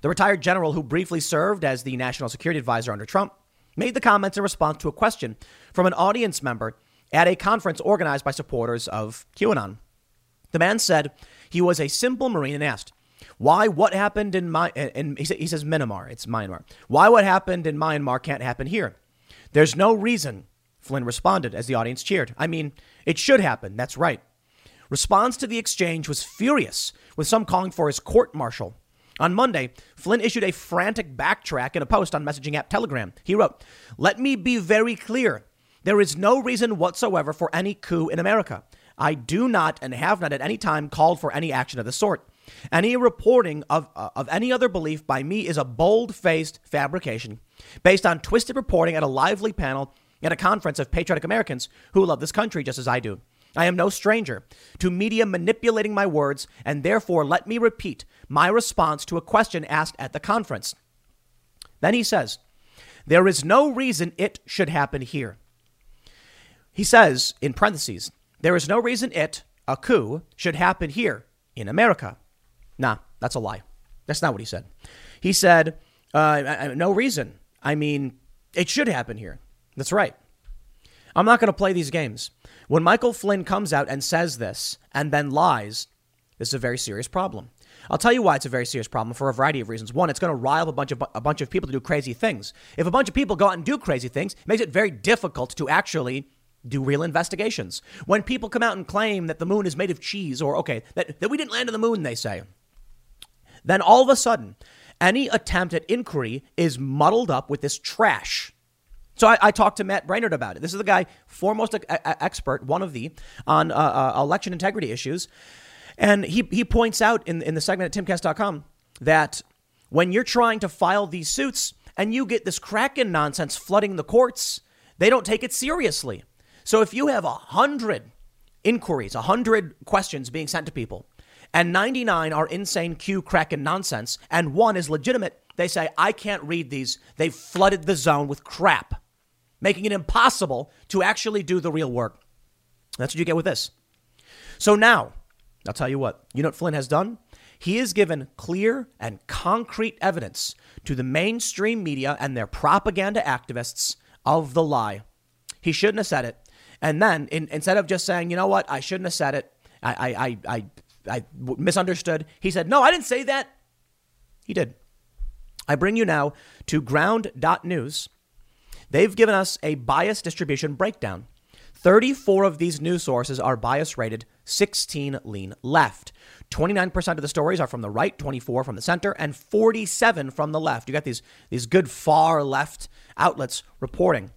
The retired general, who briefly served as the national security advisor under Trump, made the comments in response to a question from an audience member at a conference organized by supporters of QAnon. The man said he was a simple Marine and asked, why what happened in my and he, he says Myanmar, it's Myanmar. Why what happened in Myanmar can't happen here? There's no reason, Flynn responded as the audience cheered. I mean, it should happen, that's right. Response to the exchange was furious, with some calling for his court martial. On Monday, Flynn issued a frantic backtrack in a post on messaging app Telegram. He wrote, Let me be very clear. There is no reason whatsoever for any coup in America. I do not and have not at any time called for any action of the sort. Any reporting of, uh, of any other belief by me is a bold faced fabrication based on twisted reporting at a lively panel at a conference of patriotic Americans who love this country just as I do. I am no stranger to media manipulating my words, and therefore let me repeat my response to a question asked at the conference. Then he says, There is no reason it should happen here. He says, in parentheses, there is no reason it, a coup, should happen here in America. Nah, that's a lie. That's not what he said. He said, uh, no reason. I mean, it should happen here. That's right. I'm not going to play these games. When Michael Flynn comes out and says this and then lies, this is a very serious problem. I'll tell you why it's a very serious problem for a variety of reasons. One, it's going to rile a bunch of a bunch of people to do crazy things. If a bunch of people go out and do crazy things, it makes it very difficult to actually do real investigations. When people come out and claim that the moon is made of cheese or okay, that, that we didn't land on the moon, they say, then all of a sudden, any attempt at inquiry is muddled up with this trash. So I, I, talked to Matt Braynard about it. This is the guy, foremost a, a, expert, one of the, on uh, uh, election integrity issues. And he, he points out in, in the segment at timcast.com that when you're trying to file these suits and you get this Kraken nonsense flooding the courts, they don't take it seriously. So if you have a hundred inquiries, a hundred questions being sent to people, and 99 are insane Q Kraken nonsense, and one is legitimate, they say, I can't read these. They've flooded the zone with crap making it impossible to actually do the real work. That's what you get with this. So now, I'll tell you what, you know what Flynn has done? He has given clear and concrete evidence to the mainstream media and their propaganda activists of the lie. He shouldn't have said it. And then in, instead of just saying, you know what, I shouldn't have said it, I, I, I, I, misunderstood, he said, no, I didn't say that. He did. I bring you now to ground.news They've given us a bias distribution breakdown. 34 of these news sources are bias rated, 16 lean left. 29% of the stories are from the right, 24 from the center, and 47 from the left. You got these, these good far left outlets reporting.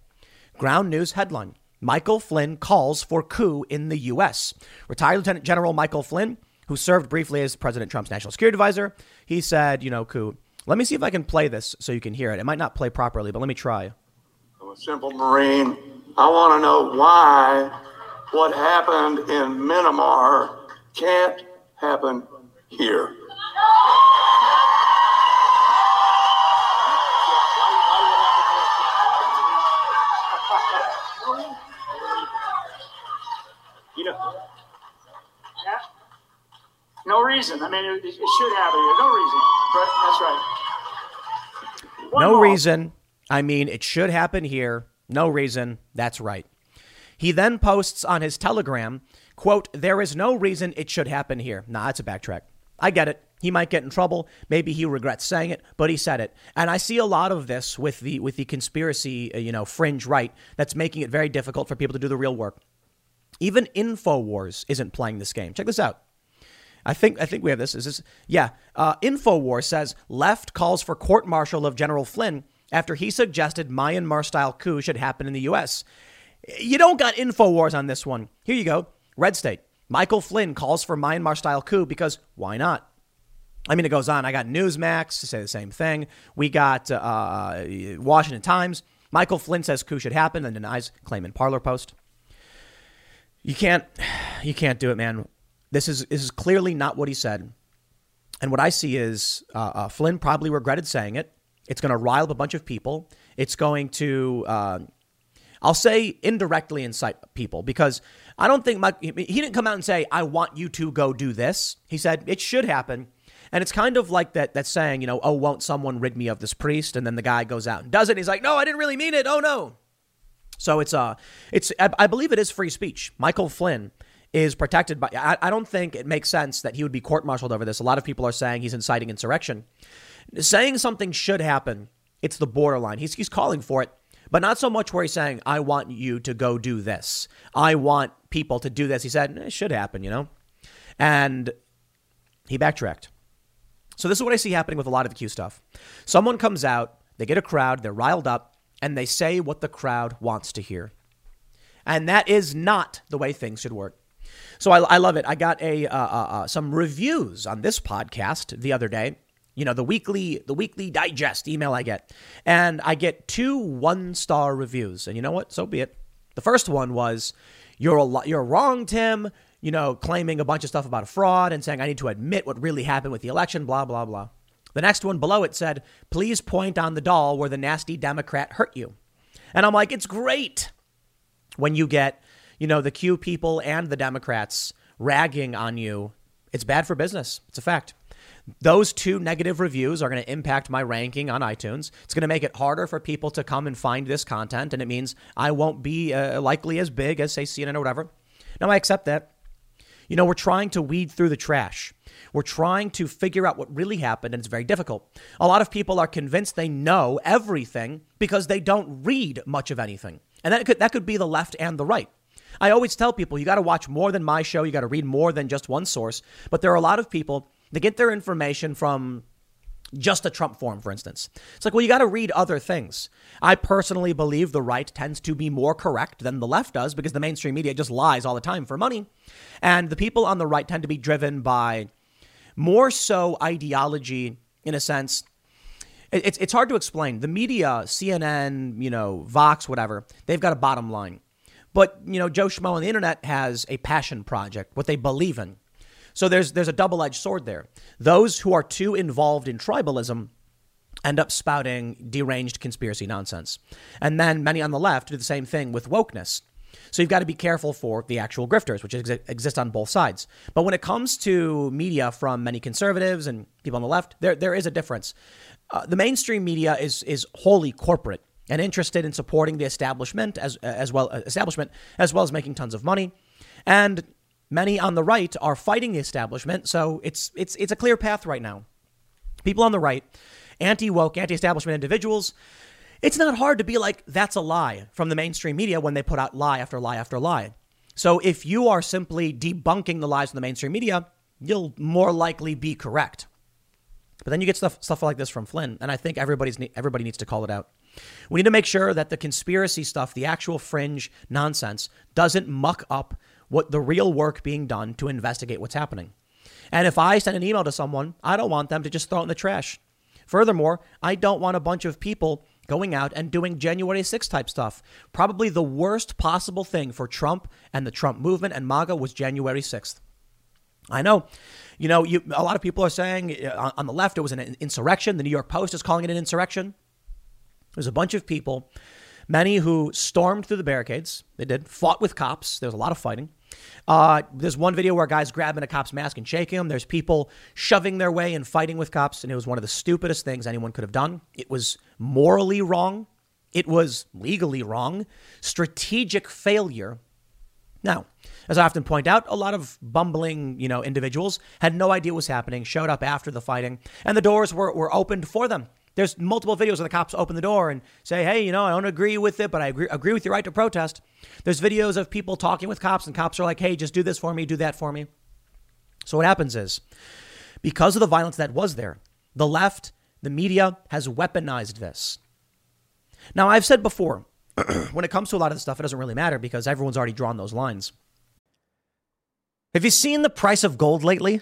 Ground News headline Michael Flynn calls for coup in the U.S. Retired Lieutenant General Michael Flynn, who served briefly as President Trump's national security advisor, he said, you know, coup. Let me see if I can play this so you can hear it. It might not play properly, but let me try I'm a simple Marine. I want to know why what happened in Myanmar can't happen here. No reason. I mean, it, it should happen here. No reason. But that's right. One no more. reason I mean, it should happen here. No reason. That's right. He then posts on his Telegram, quote, there is no reason it should happen here. Nah, that's a backtrack. I get it. He might get in trouble. Maybe he regrets saying it, but he said it. And I see a lot of this with the with the conspiracy, uh, you know, fringe right that's making it very difficult for people to do the real work. Even Infowars isn't playing this game. Check this out. I think I think we have this. Is this? Yeah. Uh, Infowars says left calls for court martial of General Flynn after he suggested Myanmar style coup should happen in the U.S. You don't got InfoWars on this one. Here you go. Red State. Michael Flynn calls for Myanmar style coup because why not? I mean, it goes on. I got Newsmax to say the same thing. We got uh, uh, Washington Times. Michael Flynn says coup should happen and denies claim in Parler Post. You can't, [sighs] you can't do it, man. This is this is clearly not what he said. And what I see is uh, uh Flynn probably regretted saying it. It's going to rile up a bunch of people. It's going to, uh, I'll say, indirectly incite people because I don't think Mike, he didn't come out and say, I want you to go do this. He said, it should happen. And it's kind of like that, that saying, you know, oh, won't someone rid me of this priest? And then the guy goes out and does it. He's like, no, I didn't really mean it. Oh, no. So it's, uh, it's, I, I believe it is free speech. Michael Flynn is protected by, I, I don't think it makes sense that he would be court martialed over this. A lot of people are saying he's inciting insurrection saying something should happen, it's the borderline. He's, he's calling for it, but not so much where he's saying, I want you to go do this. I want people to do this. He said, it should happen, you know? And he backtracked. So this is what I see happening with a lot of the Q stuff. Someone comes out, they get a crowd, they're riled up, and they say what the crowd wants to hear. And that is not the way things should work. So I, I love it. I got a uh, uh, uh, some reviews on this podcast the other day. You know the weekly the weekly digest email I get, and I get two one star reviews. And you know what? So be it. The first one was, "You're a you're wrong, Tim." You know, claiming a bunch of stuff about a fraud and saying I need to admit what really happened with the election. Blah blah blah. The next one below it said, "Please point on the doll where the nasty Democrat hurt you." And I'm like, it's great when you get, you know, the Q people and the Democrats ragging on you. It's bad for business. It's a fact. Those two negative reviews are going to impact my ranking on iTunes. It's going to make it harder for people to come and find this content, and it means I won't be uh, likely as big as, say, CNN or whatever. Now, I accept that. You know, we're trying to weed through the trash. We're trying to figure out what really happened, and it's very difficult. A lot of people are convinced they know everything because they don't read much of anything. And that could, that could be the left and the right. I always tell people you got to watch more than my show, you got to read more than just one source. But there are a lot of people that get their information from just a Trump forum, for instance. It's like, well, you got to read other things. I personally believe the right tends to be more correct than the left does because the mainstream media just lies all the time for money. And the people on the right tend to be driven by more so ideology in a sense. It's, it's hard to explain. The media, CNN, you know, Vox, whatever, they've got a bottom line. But, you know, Joe Schmo on the internet has a passion project, what they believe in. So there's there's a double-edged sword there. Those who are too involved in tribalism end up spouting deranged conspiracy nonsense. And then many on the left do the same thing with wokeness. So you've got to be careful for the actual grifters, which ex- exist on both sides. But when it comes to media from many conservatives and people on the left, there there is a difference. Uh, the mainstream media is is wholly corporate and interested in supporting the establishment as as well uh, establishment as well as making tons of money. And many on the right are fighting the establishment, so it's it's it's a clear path right now. People on the right, anti woke, anti establishment individuals it's not hard to be like, that's a lie from the mainstream media when they put out lie after lie after lie. So if you are simply debunking the lies from the mainstream media, you'll more likely be correct. But then you get stuff stuff like this from Flynn, and I think everybody's everybody needs to call it out. We need to make sure that the conspiracy stuff, the actual fringe nonsense, doesn't muck up what the real work being done to investigate what's happening. And if I send an email to someone, I don't want them to just throw it in the trash. Furthermore, I don't want a bunch of people going out and doing January 6th type stuff. Probably the worst possible thing for Trump and the Trump movement and MAGA was January 6th. I know, you know, you, a lot of people are saying uh, on the left it was an insurrection. The New York Post is calling it an insurrection. There's a bunch of people, many who stormed through the barricades. They did, fought with cops. There was a lot of fighting. Uh, there's one video where guy's grabbing a cop's mask and shaking him. There's people shoving their way and fighting with cops, and it was one of the stupidest things anyone could have done. It was morally wrong. It was legally wrong. Strategic failure. Now, as I often point out, a lot of bumbling, you know, individuals had no idea what was happening, showed up after the fighting, and the doors were, were opened for them. There's multiple videos where the cops open the door and say, hey, you know, I don't agree with it, but I agree, agree with your right to protest. There's videos of people talking with cops, and cops are like, hey, just do this for me, do that for me. So what happens is, because of the violence that was there, the left, the media has weaponized this. Now, I've said before, [clears throat] when it comes to a lot of this stuff, it doesn't really matter because everyone's already drawn those lines. Have you seen the price of gold lately?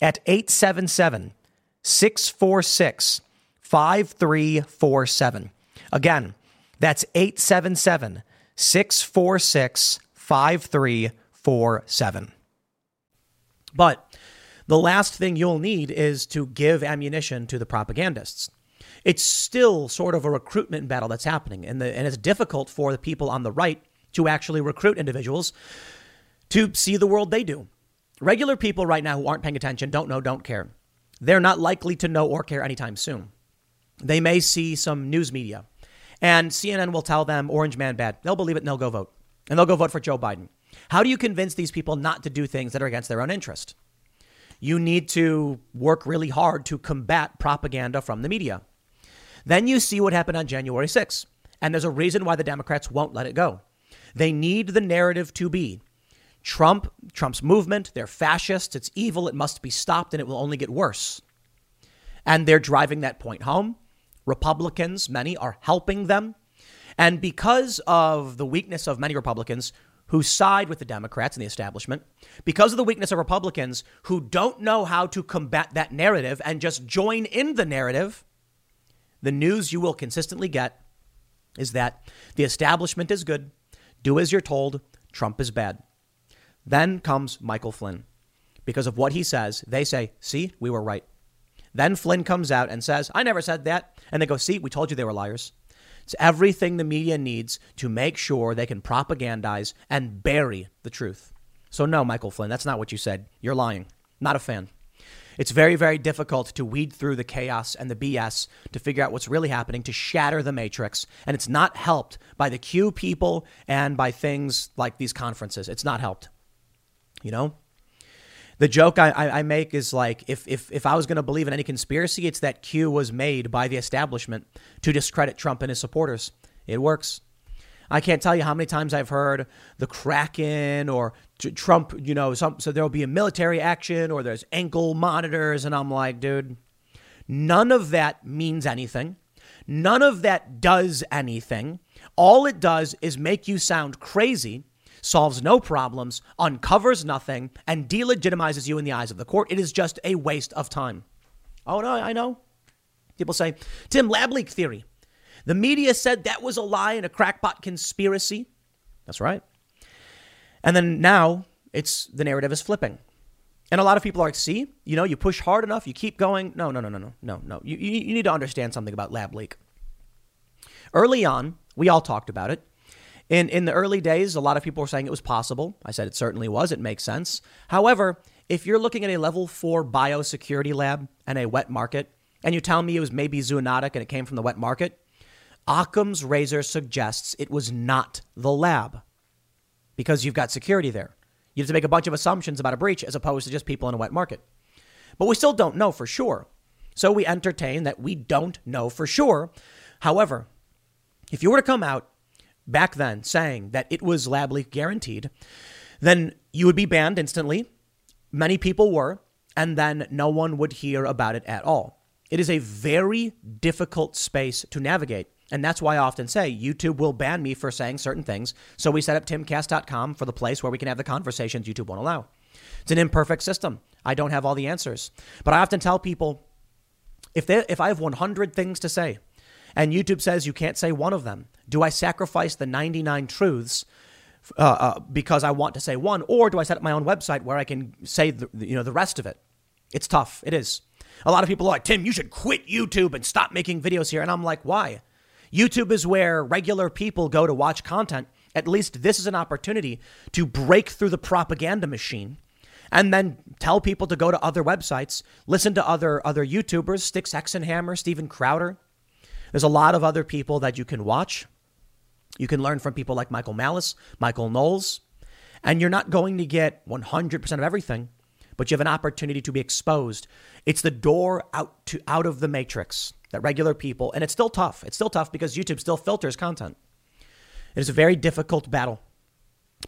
at 877 646 5347. Again, that's 877 646 5347. But the last thing you'll need is to give ammunition to the propagandists. It's still sort of a recruitment battle that's happening, and, the, and it's difficult for the people on the right to actually recruit individuals to see the world they do. Regular people right now who aren't paying attention, don't know, don't care. They're not likely to know or care anytime soon. They may see some news media, and CNN will tell them Orange Man bad. They'll believe it and they'll go vote. And they'll go vote for Joe Biden. How do you convince these people not to do things that are against their own interest? You need to work really hard to combat propaganda from the media. Then you see what happened on January 6th. And there's a reason why the Democrats won't let it go. They need the narrative to be Trump, Trump's movement, they're fascists, it's evil, it must be stopped, and it will only get worse. And they're driving that point home. Republicans, many, are helping them. And because of the weakness of many Republicans who side with the Democrats and the establishment, because of the weakness of Republicans who don't know how to combat that narrative and just join in the narrative, the news you will consistently get is that the establishment is good, do as you're told, Trump is bad. Then comes Michael Flynn. Because of what he says, they say, see, we were right. Then Flynn comes out and says, I never said that. And they go, see, we told you they were liars. It's everything the media needs to make sure they can propagandize and bury the truth. So, no, Michael Flynn, that's not what you said. You're lying. Not a fan. It's very, very difficult to weed through the chaos and the BS to figure out what's really happening, to shatter the matrix. And it's not helped by the Q people and by things like these conferences. It's not helped. You know? The joke I, I make is like if, if, if I was going to believe in any conspiracy, it's that Q was made by the establishment to discredit Trump and his supporters. It works. I can't tell you how many times I've heard the Kraken or Trump, you know, some, so there'll be a military action or there's ankle monitors. And I'm like, dude, none of that means anything. None of that does anything. All it does is make you sound crazy solves no problems, uncovers nothing, and delegitimizes you in the eyes of the court. It is just a waste of time. Oh, no, I know. People say, Tim, lab leak theory. The media said that was a lie and a crackpot conspiracy. That's right. And then now it's the narrative is flipping. And a lot of people are like, see, you know, you push hard enough, you keep going. No, no, no, no, no, no, no. You, you, you need to understand something about lab leak. Early on, we all talked about it. In, in the early days, a lot of people were saying it was possible. I said it certainly was. It makes sense. However, if you're looking at a level four biosecurity lab and a wet market, and you tell me it was maybe zoonotic and it came from the wet market, Occam's razor suggests it was not the lab because you've got security there. You have to make a bunch of assumptions about a breach as opposed to just people in a wet market. But we still don't know for sure. So we entertain that we don't know for sure. However, if you were to come out back then saying that it was lab leak guaranteed, then you would be banned instantly. Many people were, and then no one would hear about it at all. It is a very difficult space to navigate. And that's why I often say YouTube will ban me for saying certain things. So we set up timcast.com for the place where we can have the conversations YouTube won't allow. It's an imperfect system. I don't have all the answers. But I often tell people if, they, if I have 100 things to say and YouTube says you can't say one of them, do I sacrifice the 99 truths uh, uh, because I want to say one, or do I set up my own website where I can say the, you know the rest of it? It's tough. It is. A lot of people are like, Tim, you should quit YouTube and stop making videos here. And I'm like, why? YouTube is where regular people go to watch content. At least this is an opportunity to break through the propaganda machine and then tell people to go to other websites, listen to other other YouTubers, Styx Hexenhammer, Steven Crowder. There's a lot of other people that you can watch. You can learn from people like Michael Malice, Michael Knowles, and you're not going to get 100% of everything, but you have an opportunity to be exposed. It's the door out to out of the matrix that regular people, and it's still tough. It's still tough because YouTube still filters content. It is a very difficult battle,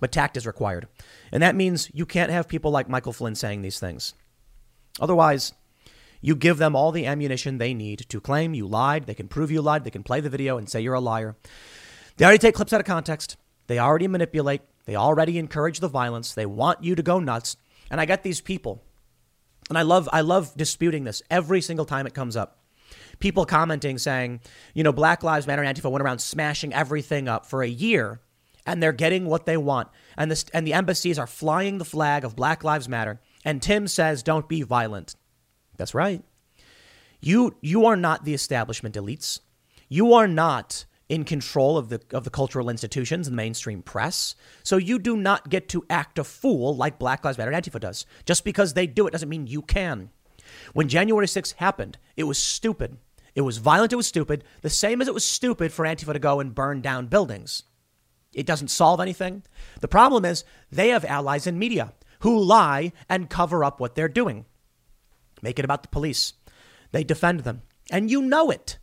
but tact is required. And that means you can't have people like Michael Flynn saying these things. Otherwise, you give them all the ammunition they need to claim you lied. They can prove you lied. They can play the video and say you're a liar. They already take clips out of context. They already manipulate. They already encourage the violence. They want you to go nuts. And I get these people, and I love I love disputing this every single time it comes up. People commenting saying, you know, Black Lives Matter and Antifa went around smashing everything up for a year, and they're getting what they want. And the and the embassies are flying the flag of Black Lives Matter, And Tim says, don't be violent. That's right. You, you are not the establishment elites. You are not in control of the, of the cultural institutions and the mainstream press. So you do not get to act a fool like Black Lives Matter and Antifa does. Just because they do it doesn't mean you can. When January 6th happened, it was stupid. It was violent, it was stupid, the same as it was stupid for Antifa to go and burn down buildings. It doesn't solve anything. The problem is they have allies in media who lie and cover up what they're doing. Make it about the police. They defend them. And you know it.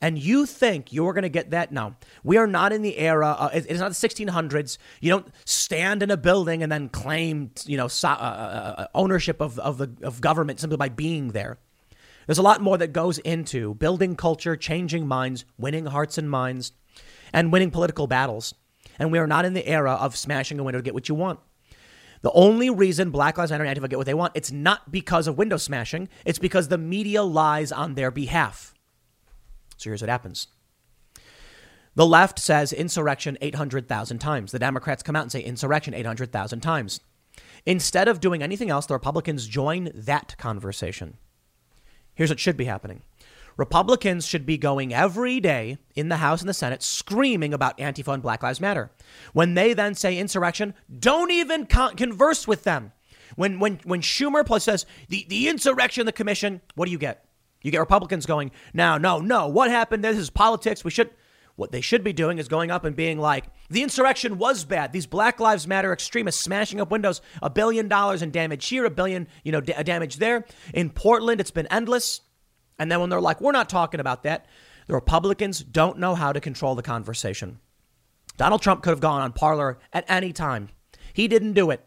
And you think you're going to get that? No. We are not in the era, uh, it's not the 1600s. You don't stand in a building and then claim, you know, so, uh, uh, uh, ownership of, of, the, of government simply by being there. There's a lot more that goes into building culture, changing minds, winning hearts and minds, and winning political battles. And we are not in the era of smashing a window to get what you want. The only reason Black Lives Matter and Antifa get what they want, it's not because of window smashing. It's because the media lies on their behalf. So here's what happens. The left says insurrection 800,000 times. The Democrats come out and say insurrection 800,000 times. Instead of doing anything else, the Republicans join that conversation. Here's what should be happening Republicans should be going every day in the House and the Senate screaming about Antifa and Black Lives Matter. When they then say insurrection, don't even con- converse with them. When, when, when Schumer plus says the, the insurrection, the commission, what do you get? You get Republicans going, now, no, no, what happened? This is politics. We should. What they should be doing is going up and being like, the insurrection was bad. These Black Lives Matter extremists smashing up windows, a billion dollars in damage here, a billion, you know, d- damage there. In Portland, it's been endless. And then when they're like, we're not talking about that, the Republicans don't know how to control the conversation. Donald Trump could have gone on Parler at any time. He didn't do it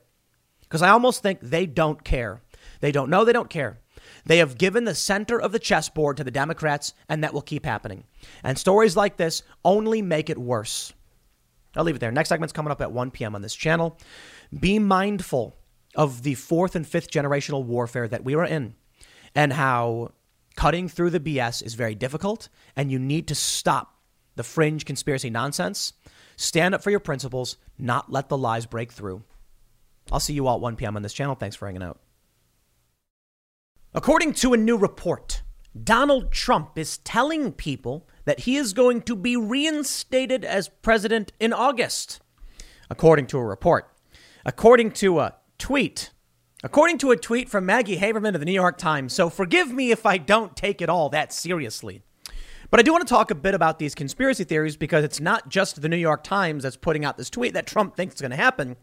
because I almost think they don't care. They don't know, they don't care. They have given the center of the chessboard to the Democrats, and that will keep happening. And stories like this only make it worse. I'll leave it there. Next segment's coming up at 1 p.m. on this channel. Be mindful of the fourth and fifth generational warfare that we are in and how Cutting through the BS is very difficult, and you need to stop the fringe conspiracy nonsense. Stand up for your principles, not let the lies break through. I'll see you all at 1 p.m. on this channel. Thanks for hanging out. According to a new report, Donald Trump is telling people that he is going to be reinstated as president in August. According to a report. According to a tweet According to a tweet from Maggie Haberman of the New York Times, so forgive me if I don't take it all that seriously. But I do want to talk a bit about these conspiracy theories because it's not just the New York Times that's putting out this tweet that Trump thinks is going to happen.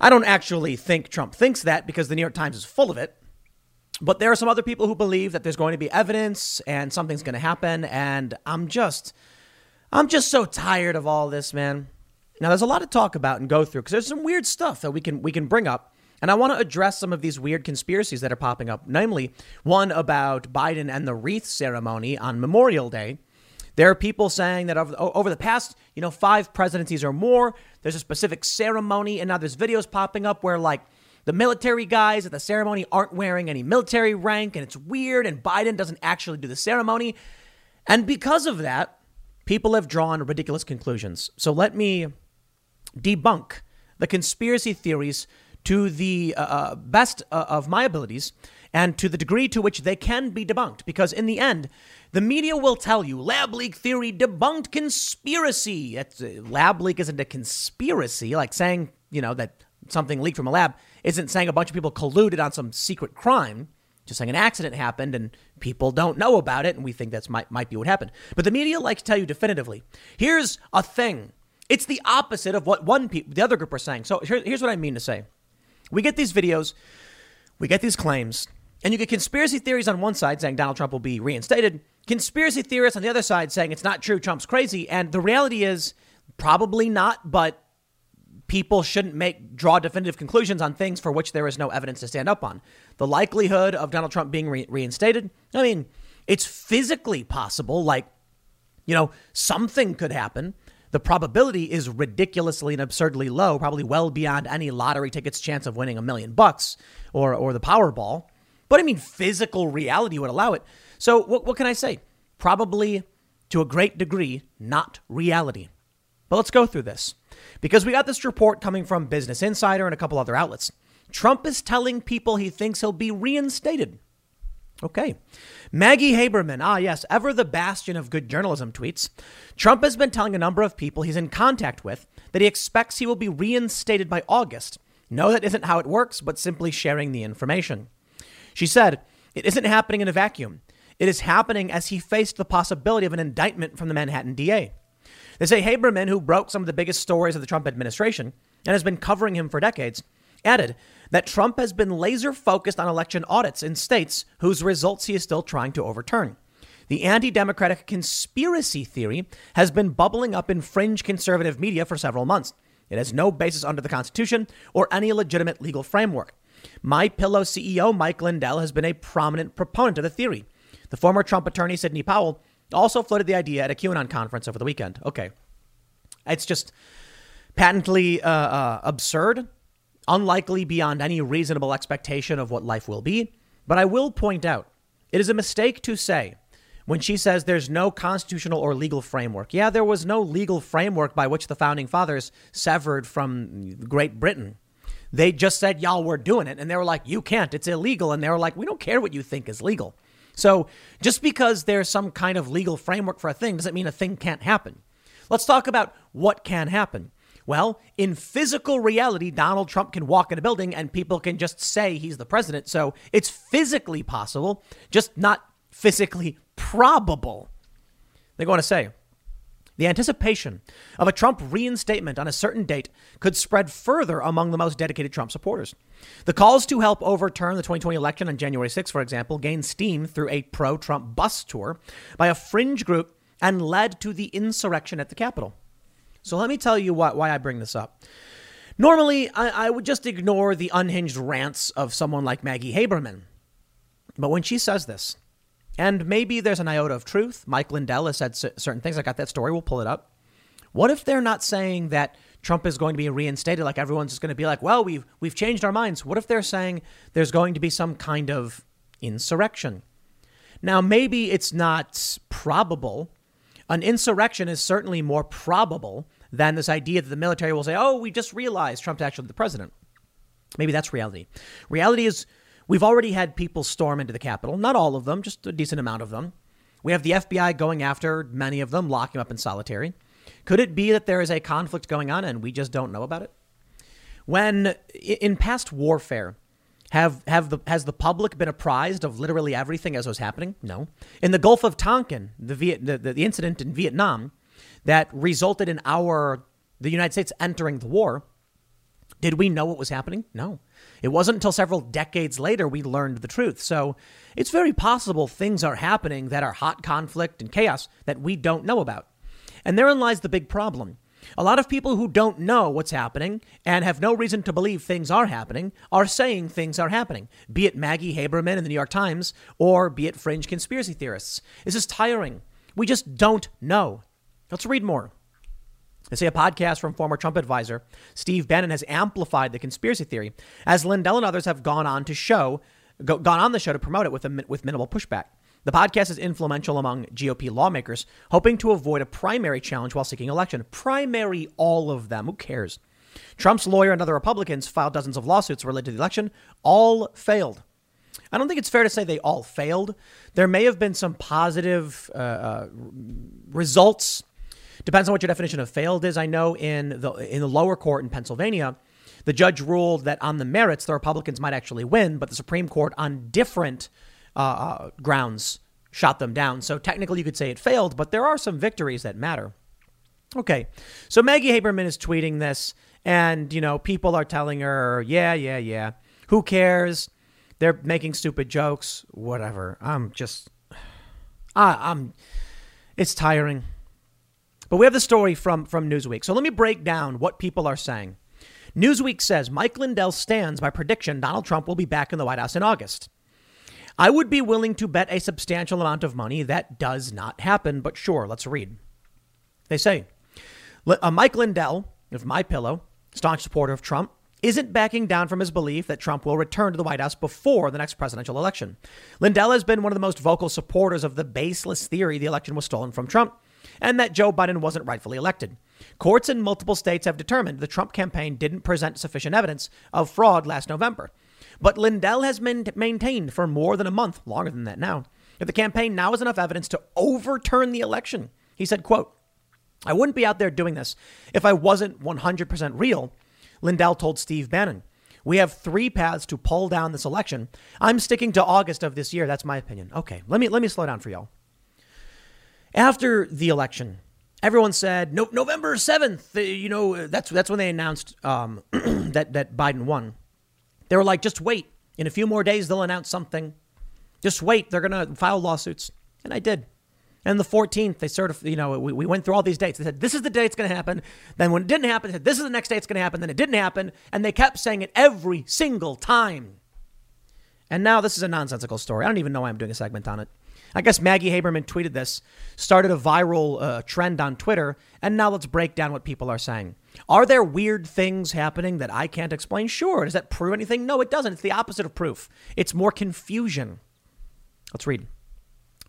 I don't actually think Trump thinks that because the New York Times is full of it. But there are some other people who believe that there's going to be evidence and something's going to happen. And I'm just, I'm just so tired of all this, man. Now, there's a lot to talk about and go through because there's some weird stuff that we can we can bring up. And I want to address some of these weird conspiracies that are popping up, namely one about Biden and the wreath ceremony on Memorial Day. There are people saying that over, the past, you know, five presidencies or more, there's a specific ceremony, and now there's videos popping up where like the military guys at the ceremony aren't wearing any military rank, and it's weird, and Biden doesn't actually do the ceremony. And because of that, people have drawn ridiculous conclusions. So let me debunk the conspiracy theories to the uh, uh, best uh, of my abilities and to the degree to which they can be debunked. Because in the end, the media will tell you lab leak theory debunked conspiracy. It's, uh, lab leak isn't a conspiracy, like saying, you know, that something leaked from a lab isn't saying a bunch of people colluded on some secret crime. Just saying an accident happened and people don't know about it, and we think that's might, might be what happened. But the media likes to tell you definitively here's a thing. It's the opposite of what one pe- the other group are saying. So here, here's what I mean to say. We get these videos, we get these claims, and you get conspiracy theories on one side saying Donald Trump will be reinstated, conspiracy theorists on the other side saying it's not true, Trump's crazy. And the reality is probably not, but people shouldn't make draw definitive conclusions on things for which there is no evidence to stand up on. The likelihood of Donald Trump being re- reinstated, I mean, it's physically possible, like, you know, something could happen. The probability is ridiculously and absurdly low, probably well beyond any lottery ticket's chance of winning a million bucks or, or the Powerball. But I mean, physical reality would allow it. So, what, what can I say? Probably to a great degree, not reality. But let's go through this because we got this report coming from Business Insider and a couple other outlets. Trump is telling people he thinks he'll be reinstated. Okay. Maggie Haberman, ah, yes, ever the bastion of good journalism, tweets Trump has been telling a number of people he's in contact with that he expects he will be reinstated by August. No, that isn't how it works, but simply sharing the information. She said, It isn't happening in a vacuum. It is happening as he faced the possibility of an indictment from the Manhattan DA. They say Haberman, who broke some of the biggest stories of the Trump administration and has been covering him for decades, added that Trump has been laser focused on election audits in states whose results he is still trying to overturn. The anti democratic conspiracy theory has been bubbling up in fringe conservative media for several months. It has no basis under the Constitution or any legitimate legal framework. My Pillow CEO Mike Lindell has been a prominent proponent of the theory. The former Trump attorney Sidney Powell also floated the idea at a QAnon conference over the weekend. Okay. It's just patently uh, uh, absurd, unlikely beyond any reasonable expectation of what life will be. But I will point out it is a mistake to say when she says there's no constitutional or legal framework. Yeah, there was no legal framework by which the founding fathers severed from Great Britain. They just said, y'all, we're doing it. And they were like, you can't, it's illegal. And they were like, we don't care what you think is legal. So just because there's some kind of legal framework for a thing doesn't mean a thing can't happen. Let's talk about what can happen. Well, in physical reality, Donald Trump can walk in a building and people can just say he's the president. So it's physically possible, just not physically probable. They go on to say the anticipation of a Trump reinstatement on a certain date could spread further among the most dedicated Trump supporters. The calls to help overturn the 2020 election on January 6, for example, gained steam through a pro Trump bus tour by a fringe group and led to the insurrection at the Capitol. So let me tell you why, why I bring this up. Normally, I, I would just ignore the unhinged rants of someone like Maggie Haberman. But when she says this, and maybe there's an iota of truth. Mike Lindell has said certain things. I got that story. We'll pull it up. What if they're not saying that Trump is going to be reinstated? Like everyone's just going to be like, well, we've we've changed our minds. What if they're saying there's going to be some kind of insurrection? Now, maybe it's not probable. An insurrection is certainly more probable than this idea that the military will say, oh, we just realized Trump's actually the president. Maybe that's reality. Reality is We've already had people storm into the Capitol, not all of them, just a decent amount of them. We have the FBI going after many of them, locking them up in solitary. Could it be that there is a conflict going on and we just don't know about it? When in past warfare, have have the has the public been apprised of literally everything as was happening? No. In the Gulf of Tonkin, the Viet, the, the, the incident in Vietnam that resulted in our the United States entering the war, did we know what was happening? No. It wasn't until several decades later we learned the truth. So it's very possible things are happening that are hot conflict and chaos that we don't know about. And therein lies the big problem. A lot of people who don't know what's happening and have no reason to believe things are happening are saying things are happening, be it Maggie Haberman in the New York Times or be it fringe conspiracy theorists. This is tiring. We just don't know. Let's read more. They say a podcast from former Trump advisor Steve Bannon has amplified the conspiracy theory, as Lindell and others have gone on to show, go, gone on the show to promote it with, a, with minimal pushback. The podcast is influential among GOP lawmakers, hoping to avoid a primary challenge while seeking election. Primary, all of them. Who cares? Trump's lawyer and other Republicans filed dozens of lawsuits related to the election. All failed. I don't think it's fair to say they all failed. There may have been some positive uh, uh, results Depends on what your definition of failed is. I know in the in the lower court in Pennsylvania, the judge ruled that on the merits the Republicans might actually win, but the Supreme Court on different uh, uh, grounds shot them down. So technically, you could say it failed, but there are some victories that matter. Okay, so Maggie Haberman is tweeting this, and you know people are telling her, "Yeah, yeah, yeah. Who cares? They're making stupid jokes. Whatever. I'm just, I, I'm. It's tiring. But we have the story from, from Newsweek. So let me break down what people are saying. Newsweek says Mike Lindell stands by prediction Donald Trump will be back in the White House in August. I would be willing to bet a substantial amount of money that does not happen, but sure, let's read. They say uh, Mike Lindell of My Pillow, staunch supporter of Trump, isn't backing down from his belief that Trump will return to the White House before the next presidential election. Lindell has been one of the most vocal supporters of the baseless theory the election was stolen from Trump and that Joe Biden wasn't rightfully elected. Courts in multiple states have determined the Trump campaign didn't present sufficient evidence of fraud last November. But Lindell has maintained for more than a month, longer than that now, that the campaign now has enough evidence to overturn the election. He said, quote, I wouldn't be out there doing this if I wasn't 100% real, Lindell told Steve Bannon. We have three paths to pull down this election. I'm sticking to August of this year. That's my opinion. Okay, let me let me slow down for y'all. After the election, everyone said no, November seventh. You know that's that's when they announced um, [clears throat] that that Biden won. They were like, just wait. In a few more days, they'll announce something. Just wait. They're gonna file lawsuits, and I did. And the 14th, they sort of, you know, we, we went through all these dates. They said, this is the day it's going to happen. Then when it didn't happen, they said, this is the next day it's going to happen. Then it didn't happen. And they kept saying it every single time. And now this is a nonsensical story. I don't even know why I'm doing a segment on it. I guess Maggie Haberman tweeted this, started a viral uh, trend on Twitter, and now let's break down what people are saying. Are there weird things happening that I can't explain? Sure. Does that prove anything? No, it doesn't. It's the opposite of proof. It's more confusion. Let's read.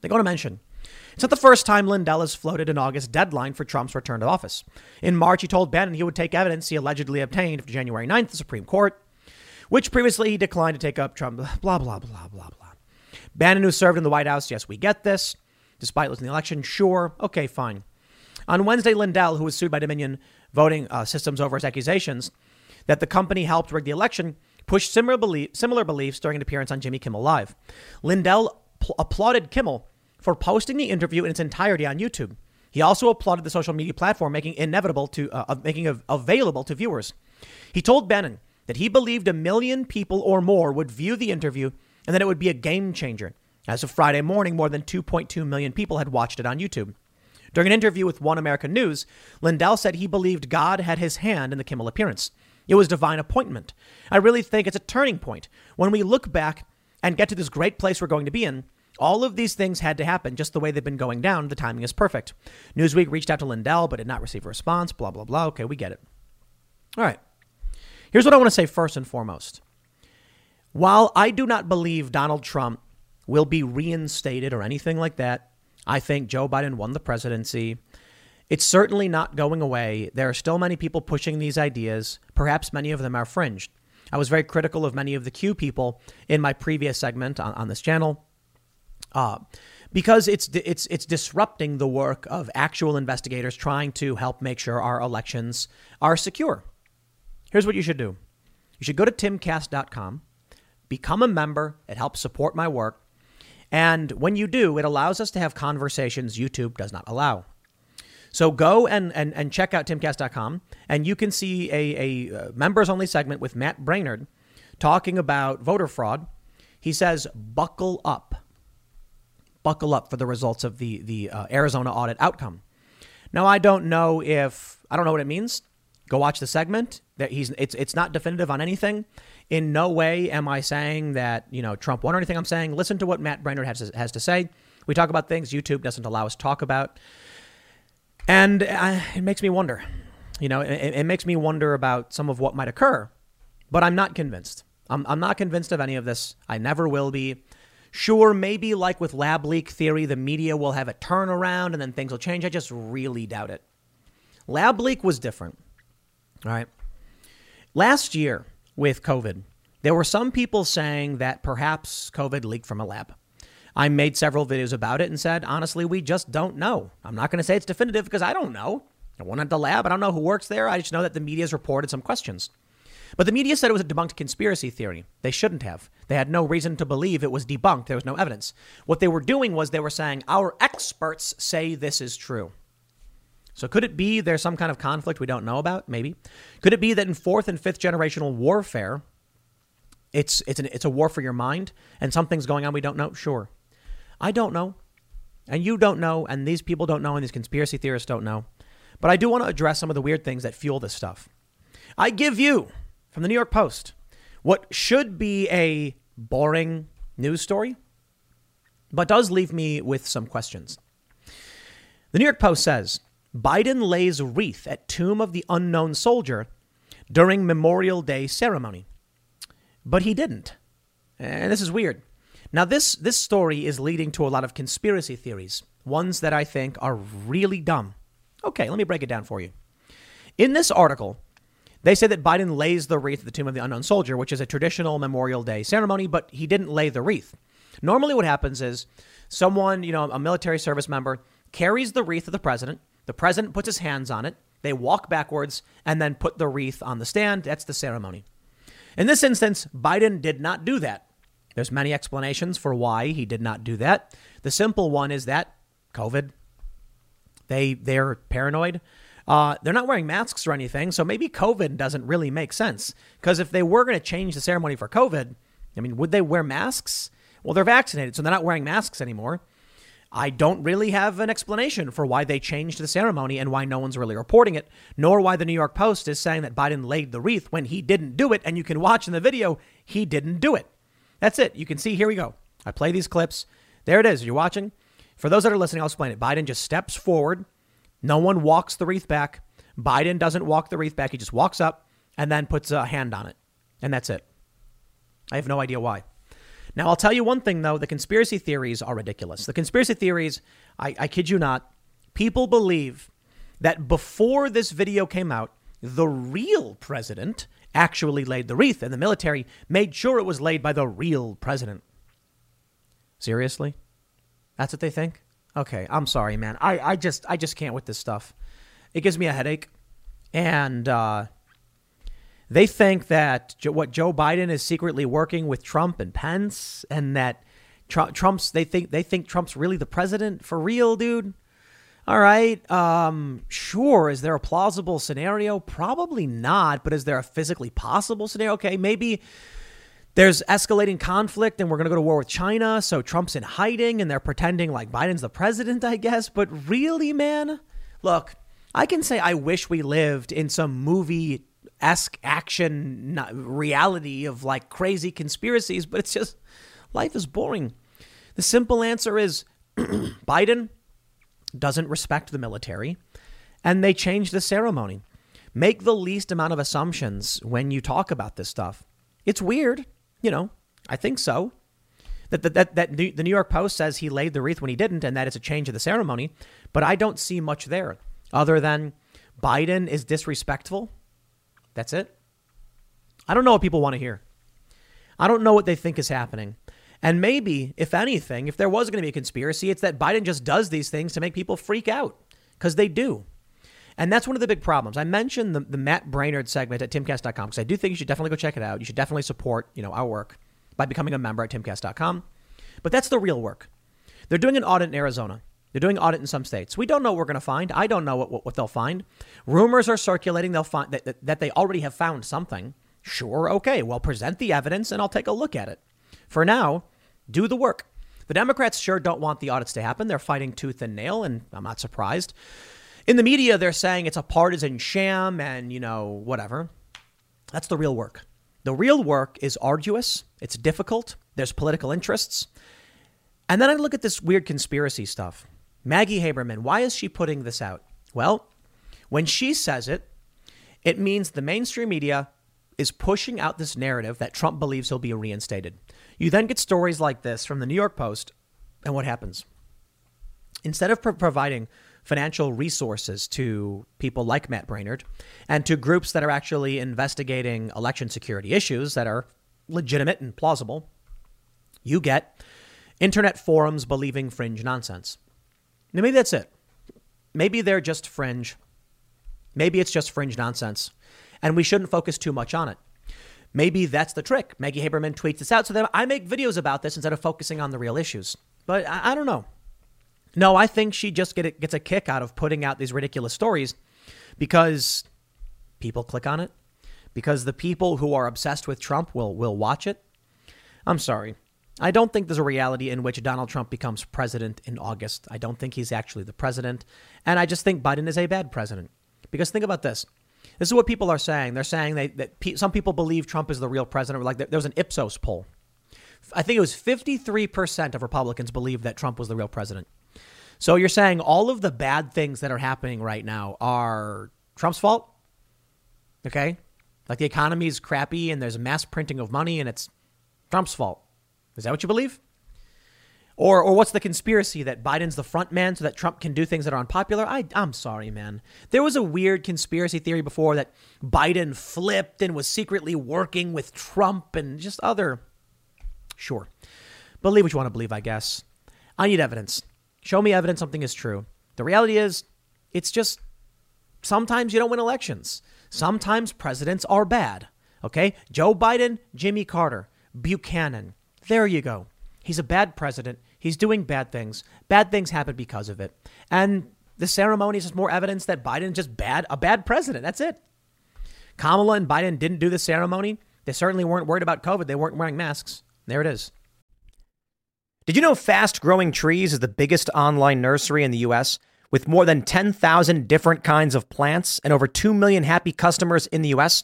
They go to mention it's not the first time Lindell has floated an August deadline for Trump's return to office. In March, he told Bannon he would take evidence he allegedly obtained from January 9th, the Supreme Court, which previously he declined to take up Trump. Blah, blah, blah, blah, blah. Bannon, who served in the White House, yes, we get this. Despite losing the election, sure, okay, fine. On Wednesday, Lindell, who was sued by Dominion Voting uh, Systems over his accusations that the company helped rig the election, pushed similar, belief, similar beliefs during an appearance on Jimmy Kimmel Live. Lindell pl- applauded Kimmel for posting the interview in its entirety on YouTube. He also applauded the social media platform making inevitable to uh, making it available to viewers. He told Bannon that he believed a million people or more would view the interview and that it would be a game changer. As of Friday morning, more than 2.2 million people had watched it on YouTube. During an interview with One American News, Lindell said he believed God had his hand in the Kimmel appearance. It was divine appointment. I really think it's a turning point. When we look back and get to this great place we're going to be in, all of these things had to happen just the way they've been going down. The timing is perfect. Newsweek reached out to Lindell but did not receive a response. Blah, blah, blah. Okay, we get it. All right. Here's what I want to say first and foremost. While I do not believe Donald Trump will be reinstated or anything like that, I think Joe Biden won the presidency. It's certainly not going away. There are still many people pushing these ideas. Perhaps many of them are fringed. I was very critical of many of the Q people in my previous segment on, on this channel uh, because it's it's it's disrupting the work of actual investigators trying to help make sure our elections are secure. Here's what you should do: you should go to timcast.com, become a member. It helps support my work, and when you do, it allows us to have conversations YouTube does not allow. So go and, and, and check out timcast.com, and you can see a, a uh, members only segment with Matt Braynard talking about voter fraud. He says, buckle up buckle up for the results of the the uh, Arizona audit outcome. Now I don't know if I don't know what it means. Go watch the segment. That he's it's it's not definitive on anything. In no way am I saying that you know Trump won or anything. I'm saying listen to what Matt Braynard has has to say. We talk about things YouTube doesn't allow us to talk about, and I, uh, it makes me wonder. You know, it, it makes me wonder about some of what might occur, but I'm not convinced. I'm, I'm not convinced of any of this. I never will be. Sure, maybe like with lab leak theory, the media will have a turnaround and then things will change. I just really doubt it. Lab leak was different. All right. Last year with COVID, there were some people saying that perhaps COVID leaked from a lab. I made several videos about it and said, honestly, we just don't know. I'm not going to say it's definitive because I don't know. I went at the lab. I don't know who works there. I just know that the media has reported some questions. But the media said it was a debunked conspiracy theory. They shouldn't have. They had no reason to believe it was debunked. There was no evidence. What they were doing was they were saying, Our experts say this is true. So could it be there's some kind of conflict we don't know about? Maybe. Could it be that in fourth and fifth generational warfare, it's it's an, it's a war for your mind and something's going on we don't know? Sure. I don't know. And you don't know, and these people don't know, and these conspiracy theorists don't know. But I do want to address some of the weird things that fuel this stuff. I give you from the New York Post. What should be a boring news story, but does leave me with some questions. The New York Post says Biden lays wreath at tomb of the unknown soldier during Memorial Day ceremony. But he didn't. And this is weird. Now this this story is leading to a lot of conspiracy theories, ones that I think are really dumb. Okay, let me break it down for you. In this article, they say that Biden lays the wreath at the tomb of the unknown soldier, which is a traditional Memorial Day ceremony, but he didn't lay the wreath. Normally, what happens is someone, you know, a military service member, carries the wreath of the president. The president puts his hands on it. They walk backwards and then put the wreath on the stand. That's the ceremony. In this instance, Biden did not do that. There's many explanations for why he did not do that. The simple one is that COVID. They they're paranoid. Uh, they're not wearing masks or anything, so maybe COVID doesn't really make sense. Because if they were going to change the ceremony for COVID, I mean, would they wear masks? Well, they're vaccinated, so they're not wearing masks anymore. I don't really have an explanation for why they changed the ceremony and why no one's really reporting it, nor why the New York Post is saying that Biden laid the wreath when he didn't do it. And you can watch in the video, he didn't do it. That's it. You can see, here we go. I play these clips. There it is. You're watching. For those that are listening, I'll explain it. Biden just steps forward. No one walks the wreath back. Biden doesn't walk the wreath back. He just walks up and then puts a hand on it. And that's it. I have no idea why. Now, I'll tell you one thing, though the conspiracy theories are ridiculous. The conspiracy theories, I, I kid you not, people believe that before this video came out, the real president actually laid the wreath, and the military made sure it was laid by the real president. Seriously? That's what they think? Okay, I'm sorry, man. I, I just I just can't with this stuff. It gives me a headache. And uh, they think that what Joe Biden is secretly working with Trump and Pence, and that Trump's they think they think Trump's really the president for real, dude. All right, um, sure. Is there a plausible scenario? Probably not. But is there a physically possible scenario? Okay, maybe there's escalating conflict and we're going to go to war with China. So Trump's in hiding and they're pretending like Biden's the president, I guess. But really, man, look, I can say I wish we lived in some movie esque action reality of like crazy conspiracies, but it's just life is boring. The simple answer is [clears throat] Biden doesn't respect the military and they change the ceremony. Make the least amount of assumptions when you talk about this stuff. It's weird, you know, I think so. That, that, that, that the New York Post says he laid the wreath when he didn't, and that it's a change of the ceremony. But I don't see much there other than Biden is disrespectful that's it. I don't know what people want to hear. I don't know what they think is happening. And maybe, if anything, if there was going to be a conspiracy, it's that Biden just does these things to make people freak out because they do. And that's one of the big problems. I mentioned the, the Matt Braynard segment at timcast.com because I do think you should definitely go check it out. You should definitely support, you know, our work by becoming a member at timcast.com. But that's the real work. They're doing an audit in Arizona. They're doing audit in some states. We don't know what we're going to find. I don't know what, what, what, they'll find. Rumors are circulating they'll find that, that, that they already have found something. Sure, okay, well, present the evidence and I'll take a look at it. For now, do the work. The Democrats sure don't want the audits to happen. They're fighting tooth and nail, and I'm not surprised. In the media, they're saying it's a partisan sham and, you know, whatever. That's the real work. The real work is arduous, it's difficult, there's political interests. And then I look at this weird conspiracy stuff. Maggie Haberman, why is she putting this out? Well, when she says it, it means the mainstream media is pushing out this narrative that Trump believes he'll be reinstated. You then get stories like this from the New York Post, and what happens? Instead of pro- providing financial resources to people like Matt Braynard and to groups that are actually investigating election security issues that are legitimate and plausible, you get internet forums believing fringe nonsense. Now, maybe that's it. Maybe they're just fringe. Maybe it's just fringe nonsense. And we shouldn't focus too much on it. Maybe that's the trick. Maggie Haberman tweets this out so that I make videos about this instead of focusing on the real issues. But I, I don't know. No, I think she just get, gets a kick out of putting out these ridiculous stories because people click on it, because the people who are obsessed with Trump will, will watch it. I'm sorry. I don't think there's a reality in which Donald Trump becomes president in August. I don't think he's actually the president. And I just think Biden is a bad president. Because think about this. This is what people are saying. They're saying they, that pe- some people believe Trump is the real president. Like there was an Ipsos poll. I think it was 53% of Republicans believe that Trump was the real president. So you're saying all of the bad things that are happening right now are Trump's fault? Okay? Like the economy is crappy and there's mass printing of money and it's Trump's fault. Is that what you believe? Or, or what's the conspiracy that Biden's the front man so that Trump can do things that are unpopular? I, I'm sorry, man. There was a weird conspiracy theory before that Biden flipped and was secretly working with Trump and just other. Sure. Believe what you want to believe, I guess. I need evidence. Show me evidence something is true. The reality is, it's just sometimes you don't win elections. Sometimes presidents are bad. Okay? Joe Biden, Jimmy Carter, Buchanan. There you go. He's a bad president. He's doing bad things. Bad things happen because of it. And the ceremony is just more evidence that Biden is just bad, a bad president. That's it. Kamala and Biden didn't do the ceremony. They certainly weren't worried about COVID. They weren't wearing masks. There it is. Did you know Fast Growing Trees is the biggest online nursery in the US with more than 10,000 different kinds of plants and over 2 million happy customers in the US?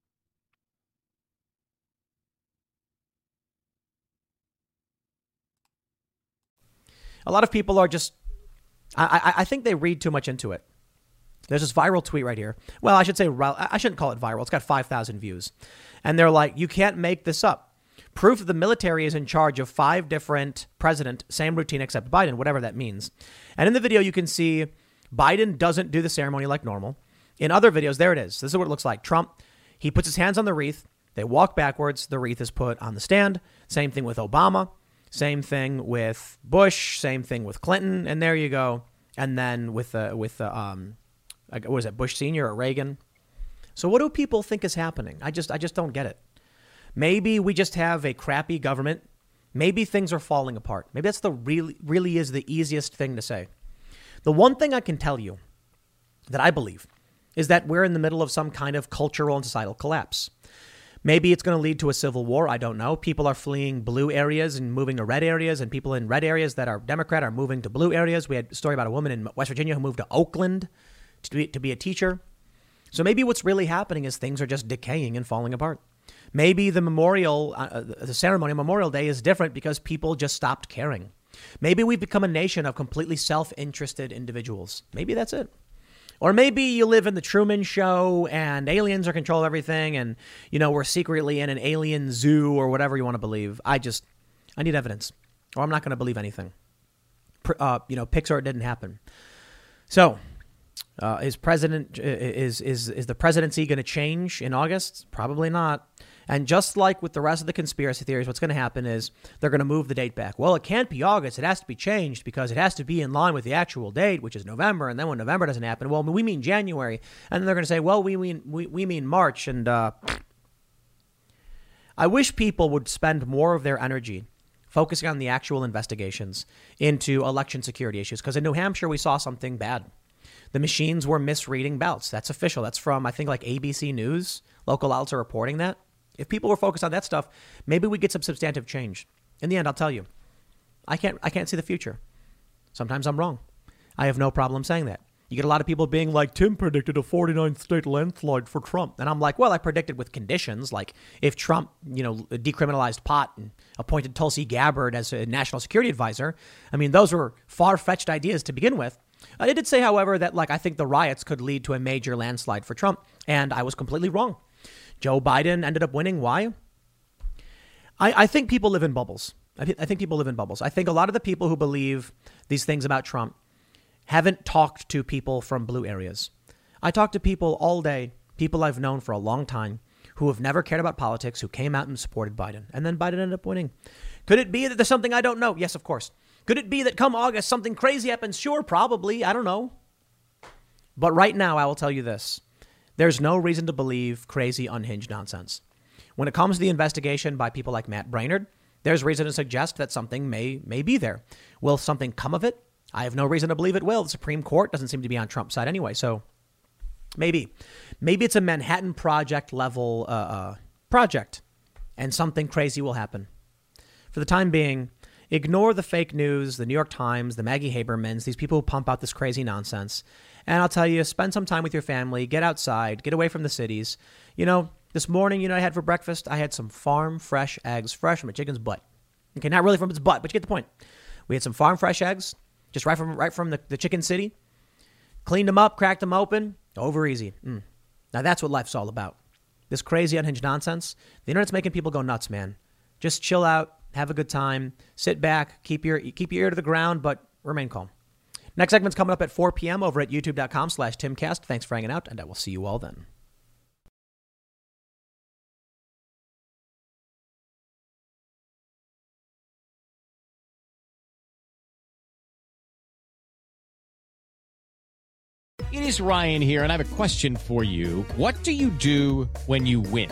A lot of people are just, I, I, I think they read too much into it. There's this viral tweet right here. Well, I should say, I shouldn't call it viral. It's got 5,000 views. And they're like, you can't make this up. Proof that the military is in charge of five different president, same routine except Biden, whatever that means. And in the video, you can see Biden doesn't do the ceremony like normal. In other videos, there it is. This is what it looks like. Trump, he puts his hands on the wreath. They walk backwards. The wreath is put on the stand. Same thing with Obama. Same thing with Bush. Same thing with Clinton. And there you go. And then with the with the um, what was it Bush Senior or Reagan? So what do people think is happening? I just I just don't get it. Maybe we just have a crappy government. Maybe things are falling apart. Maybe that's the really really is the easiest thing to say. The one thing I can tell you that I believe is that we're in the middle of some kind of cultural and societal collapse. Maybe it's going to lead to a civil war. I don't know. People are fleeing blue areas and moving to red areas, and people in red areas that are Democrat are moving to blue areas. We had a story about a woman in West Virginia who moved to Oakland to be, to be a teacher. So maybe what's really happening is things are just decaying and falling apart. Maybe the memorial, uh, uh the ceremony, Memorial Day, is different because people just stopped caring. Maybe we've become a nation of completely self interested individuals. Maybe that's it. Or maybe you live in the Truman Show and aliens are control everything and, you know, we're secretly in an alien zoo or whatever you want to believe. I just, I need evidence or I'm not going to believe anything. Uh, you know, Pixar didn't happen. So, uh, is president is is is the presidency going to change in August? Probably not. And just like with the rest of the conspiracy theories, what's going to happen is they're going to move the date back. Well, it can't be August. It has to be changed because it has to be in line with the actual date, which is November. And then when November doesn't happen, well, we mean January. And then they're going to say, well, we mean we, we mean March. And uh, I wish people would spend more of their energy focusing on the actual investigations into election security issues. Because in New Hampshire, we saw something bad. The machines were misreading ballots. That's official. That's from, I think, like ABC News. Local outlets are reporting that. If people were focused on that stuff, maybe we get some substantive change. In the end, I'll tell you, I can't I can't see the future. Sometimes I'm wrong. I have no problem saying that. You get a lot of people being like, Tim predicted a 49 state landslide for Trump. And I'm like, well, I predicted with conditions. Like if Trump, you know, decriminalized pot and appointed Tulsi Gabbard as a national security advisor, I mean, those were far fetched ideas to begin with. Uh, I did say, however, that like I think the riots could lead to a major landslide for Trump. And I was completely wrong. Joe Biden ended up winning. Why? I, I think people live in bubbles. I, th- I think people live in bubbles. I think a lot of the people who believe these things about Trump haven't talked to people from blue areas. I talk to people all day, people I've known for a long time, who have never cared about politics, who came out and supported Biden, and then Biden ended up winning. Could it be that there's something I don't know? Yes, of course. Could it be that come August something crazy happens? Sure, probably. I don't know. But right now, I will tell you this There's no reason to believe crazy, unhinged nonsense. When it comes to the investigation by people like Matt Braynard, there's reason to suggest that something may, may be there. Will something come of it? I have no reason to believe it will. The Supreme Court doesn't seem to be on Trump's side anyway, so maybe. Maybe it's a Manhattan Project level uh, uh, project, and something crazy will happen. For the time being, ignore the fake news, the New York Times, the Maggie Habermans, these people who pump out this crazy nonsense. And I'll tell you, spend some time with your family, get outside, get away from the cities. You know, this morning, you know, I had for breakfast, I had some farm fresh eggs, fresh from a chicken's butt. Okay, not really from its butt, but you get the point. We had some farm fresh eggs, just right from right from the, the chicken city. Cleaned them up, cracked them open, over easy. Mm. Now that's what life's all about. This crazy unhinged nonsense. The internet's making people go nuts, man. Just chill out, have a good time, sit back, keep your keep your ear to the ground, but remain calm. Next segment's coming up at 4 p.m. over at youtube.com slash timcast. Thanks for hanging out, and I will see you all then. It is Ryan here, and I have a question for you. What do you do when you win?